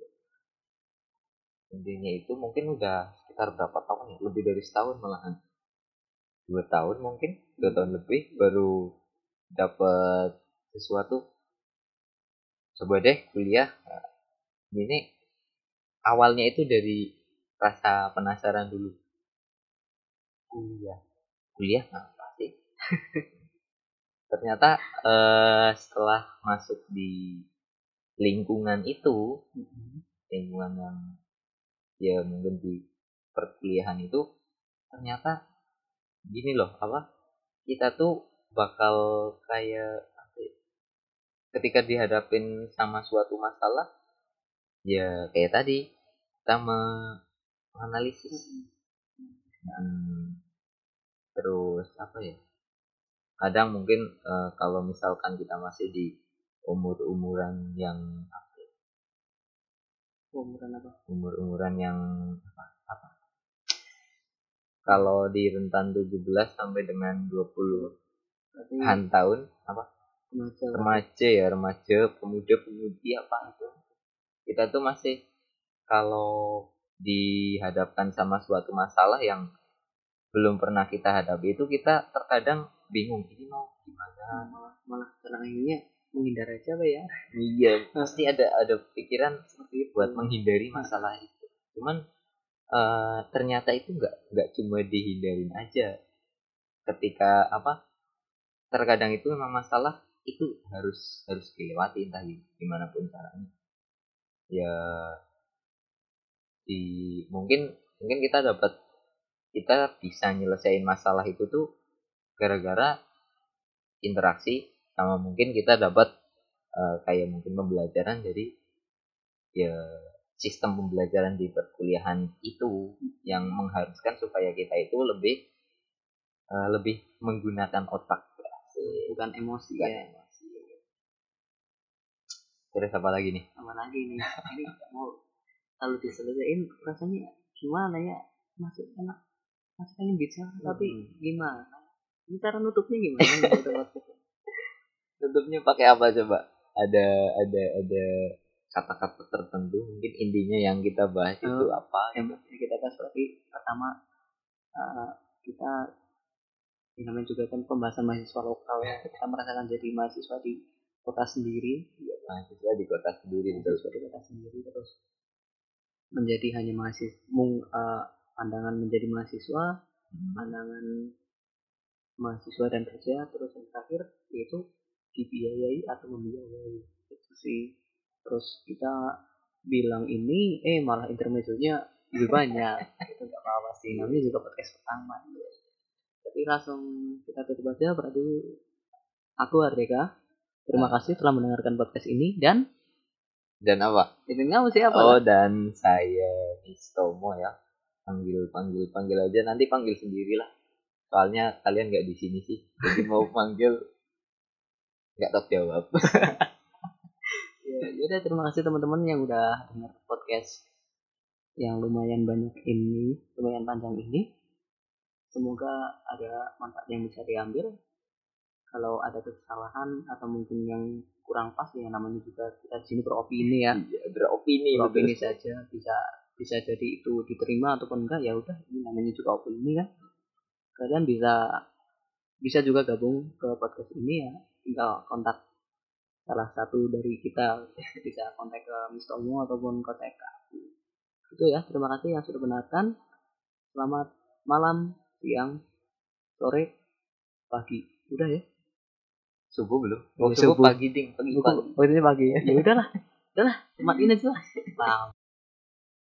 Speaker 2: intinya itu mungkin udah sekitar berapa tahun ya? Lebih dari setahun malahan. Dua tahun mungkin dua tahun lebih baru dapat sesuatu. Coba deh kuliah. Nah, ini awalnya itu dari rasa penasaran dulu. Kuliah. Kuliah? Apa sih ternyata eh, setelah masuk di lingkungan itu
Speaker 1: Mhm.
Speaker 2: lingkungan yang ya mungkin di perkuliahan itu ternyata gini loh apa kita tuh bakal kayak apa ya, ketika dihadapin sama suatu masalah ya kayak tadi kita me- menganalisis Hmm, terus apa ya kadang mungkin eh, kalau misalkan kita masih di umur-umuran yang apa ya,
Speaker 1: umuran apa
Speaker 2: umur-umuran yang apa, apa? Kalau di rentan 17 sampai dengan 20
Speaker 1: berarti
Speaker 2: an tahun apa?
Speaker 1: remaja
Speaker 2: Remaja ya, remaja, pemuda, pemudi apa itu. Kita tuh masih kalau dihadapkan sama suatu masalah yang belum pernah kita hadapi itu kita terkadang bingung ini mau gimana?
Speaker 1: Malah malah sekarang ini menghindar aja apa ya.
Speaker 2: Iya pasti ada ada pikiran
Speaker 1: seperti itu
Speaker 2: buat menghindari masalah itu. Cuman eh, ternyata itu nggak nggak cuma dihindarin aja. Ketika apa terkadang itu memang masalah itu harus harus dilewati entah gimana pun caranya. Ya di mungkin mungkin kita dapat kita bisa nyelesain masalah itu tuh gara-gara interaksi sama mungkin kita dapat eh, kayak mungkin pembelajaran. Dari ya sistem pembelajaran di perkuliahan itu yang mengharuskan supaya kita itu lebih eh, lebih menggunakan otak.
Speaker 1: Bukan emosi
Speaker 2: Bukan
Speaker 1: ya.
Speaker 2: emosi. terus apa lagi nih?
Speaker 1: Sama lagi nih? Ini mau kalau diselesaikan rasanya gimana ya? Masih enak masih pengen bicara tapi
Speaker 2: Hmm.
Speaker 1: gimana? Ini cara nutupnya gimana gitu
Speaker 2: tutupnya pakai apa coba? Ada ada ada kata-kata tertentu mungkin intinya yang kita bahas itu
Speaker 1: Oh.
Speaker 2: apa
Speaker 1: yang yang kita bahas berarti pertama eh, kita ini namanya juga kan pembahasan mahasiswa lokal ya kita merasakan jadi mahasiswa di kota sendiri.
Speaker 2: Mahasiswa di kota sendiri
Speaker 1: mahasiswa di kota sendiri terus menjadi hanya mahasiswa mung, eh, pandangan menjadi mahasiswa
Speaker 2: Hmm.
Speaker 1: pandangan mahasiswa dan kerja terus yang terakhir yaitu dibiayai atau membiayai. Itu sih terus kita bilang ini eh malah intermezzonya lebih banyak itu nggak apa-apa sih namanya juga podcast pertama jadi langsung kita tutup aja berarti aku Ardeka terima
Speaker 2: Ah.
Speaker 1: kasih telah mendengarkan podcast ini dan
Speaker 2: Dan apa?
Speaker 1: ini kamu siapa
Speaker 2: Oh dan saya Mistomo ya. Panggil panggil panggil aja nanti panggil sendiri lah. Soalnya kalian nggak di sini sih. Jadi mau panggil nggak tahu jawab.
Speaker 1: ya yaudah terima kasih teman-teman yang udah dengar podcast yang lumayan banyak ini lumayan panjang ini. Semoga ada manfaat yang bisa diambil. Kalau ada kesalahan atau mungkin yang kurang pas ya namanya juga kita di sini beropini ya.
Speaker 2: Iya, beropini
Speaker 1: beropini
Speaker 2: betul.
Speaker 1: saja bisa bisa jadi itu diterima ataupun enggak ya udah ini namanya juga opini kan. Kalian bisa bisa juga gabung ke podcast ini ya. Tinggal kontak salah satu dari kita bisa kontak ke Mr. Omo ataupun kontak ke aku itu ya terima kasih yang sudah menonton selamat malam siang sore pagi udah ya
Speaker 2: Subuh belum?
Speaker 1: Oh,
Speaker 2: subuh,
Speaker 1: subuh.
Speaker 2: pagi ding, pagi pagi.
Speaker 1: oh ini pagi ya ya udahlah udahlah ini aja lah Wow.